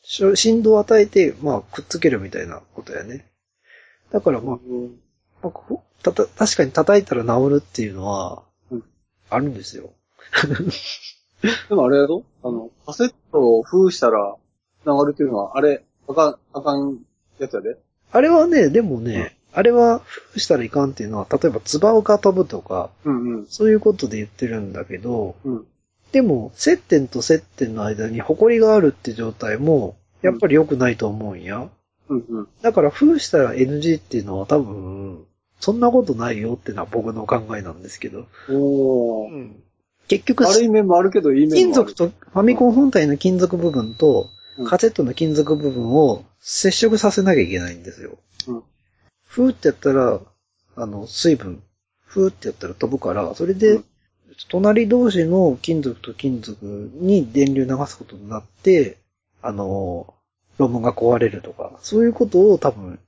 し振動を与えて、まあ、くっつけるみたいなことやね。だから、まあ、まあたた確かに叩いたら治るっていうのはうん、あるんですよ。*laughs* でもあれやぞあの、カセットを封したら流るっていうのは、あれ、あかん、あかんやつやで。あれはね、でもね、あれは封したらいかんっていうのは、例えば、ツバが飛ぶとか、うんうん。そういうことで言ってるんだけど、うん。でも、接点と接点の間に埃があるって状態も、やっぱり良くないと思うんや。うんうん。だから、封したら NG っていうのは多分、そんなことないよっていうのは僕の考えなんですけど。おー。結局、悪い面もあるけど、いい面もある。金属と、ファミコン本体の金属部分とうん、カセットの金属部分を接触させなきゃいけないんですよ。うん。ふーってやったら、あの、水分、ふーってやったら飛ぶから、それで、うん隣同士の金属と金属に電流流すことになって、あの、ロムが壊れるとか、そういうことを多分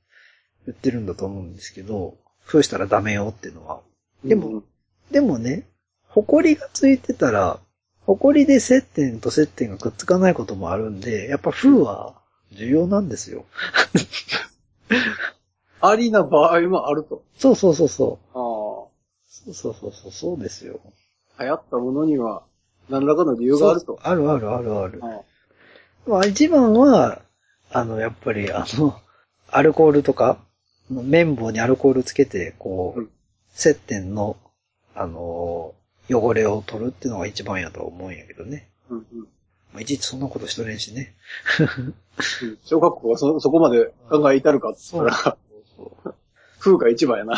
言ってるんだと思うんですけど、ふーしたらダメよっていうのは。でもうんでもね、埃がついてたら、埃で接点と接点がくっつかないこともあるんで、やっぱ風は重要なんですよ。*laughs* ありな場合もあると。そうそうそうそあう。そうそうそうそう、そうですよ。あ。流行ったものには、何らかの理由があると。あるあるあるある。あまあ一番は、あの、やっぱりあの、アルコールとか、綿棒にアルコールつけて、こう、うん接点の、あの、汚れを取るっていうのが一番やとは思うんやけどね。うんうんまあ、いちいちそんなことしとれんしね。う *laughs* ん小学校がそ、そこまで考え至るかって言ったら、風が一番やな。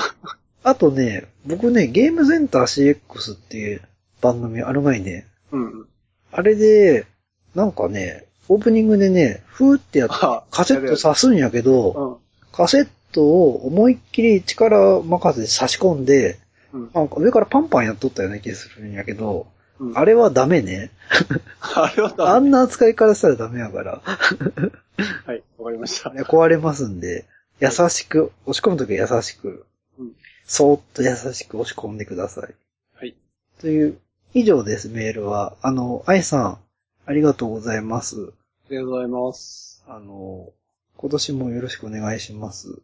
あとね、僕ね、ゲームセンター CX っていう番組あるまいね。うんうん。あれで、なんかね、オープニングでね、ふーってやってあ、カセット挿すんやけど、うん。カセットを思いっきり力任せで差し込んで、うん。なんか上からパンパンやっとったような気がするんやけど、うんあれはダメね。*laughs* あれはダメあんな扱いからしたらダメやから。はい、わかりました。ね壊れますんで、優しく、押し込むときは優しく、うんそーっと優しく押し込んでください。はい。という、以上です、メールは。あの、愛さん、ありがとうございます。ありがとうございます。あの、今年もよろしくお願いします。よ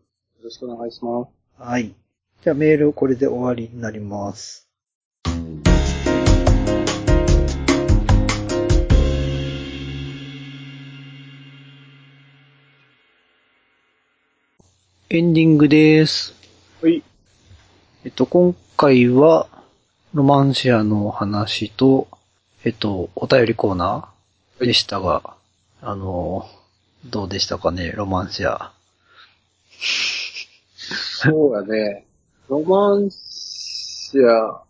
ろしくお願いします。はい。じゃあメールこれで終わりになります。エンディングです。はい。えっと、今回は、ロマンシアの話と、えっと、お便りコーナーでしたが、あの、どうでしたかね、ロマンシア。そうやね。ロマンシア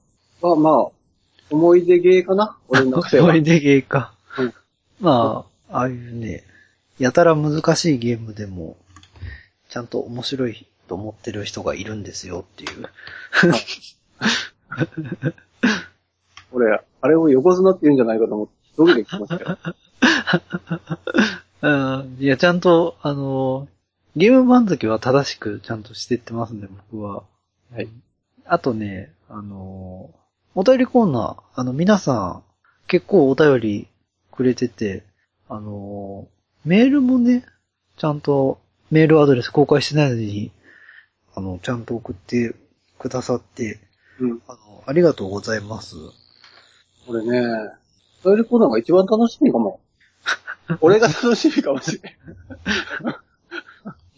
は、まあ、思い出ゲーかな？俺の中では。思い出ゲーか。うんまあ、ああいうね、やたら難しいゲームでも、ちゃんと面白いと思ってる人がいるんですよっていう。俺、あれを横綱って言うんじゃないかと思って、ドキドキしましたよ。*laughs* うん、いや、ちゃんと、あの、ゲーム番付は正しくちゃんとしてってますね、僕は。はい。あとね、あの、お便りコーナー、あの、皆さん、結構お便りくれてて、あの、メールもね、ちゃんとメールアドレス公開してないのに、あの、ちゃんと送ってくださって、うん。あの、ありがとうございます。俺ね、トイレコーナーが一番楽しみかも。*laughs* 俺が楽しみかもしれん。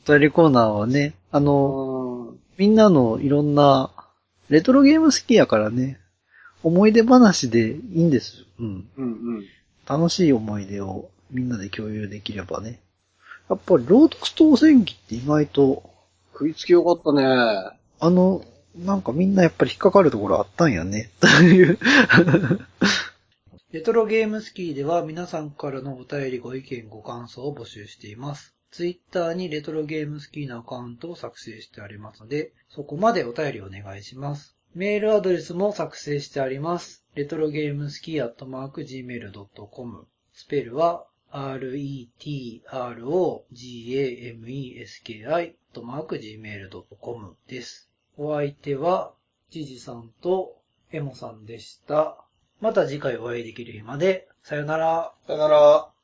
お便りコーナーはね、あの、うん。みんなのいろんな、レトロゲーム好きやからね、思い出話でいいんですよ。うん。うんうん。楽しい思い出をみんなで共有できればね。やっぱり、ロードス当選機って意外と、食いつきよかったね。あの、なんかみんなやっぱり引っかかるところあったんやね。という。レトロゲームスキーでは皆さんからのお便りご意見ご感想を募集しています。ツイッターにレトロゲームスキーのアカウントを作成してありますので、そこまでお便りお願いします。メールアドレスも作成してあります。レトロゲームスキーアットマーク Gmail.com スペルは retrogameski アットマーク Gmail.com です。お相手は、ジジさんとエモさんでした。また次回お会いできる日まで、さよなら。さよなら。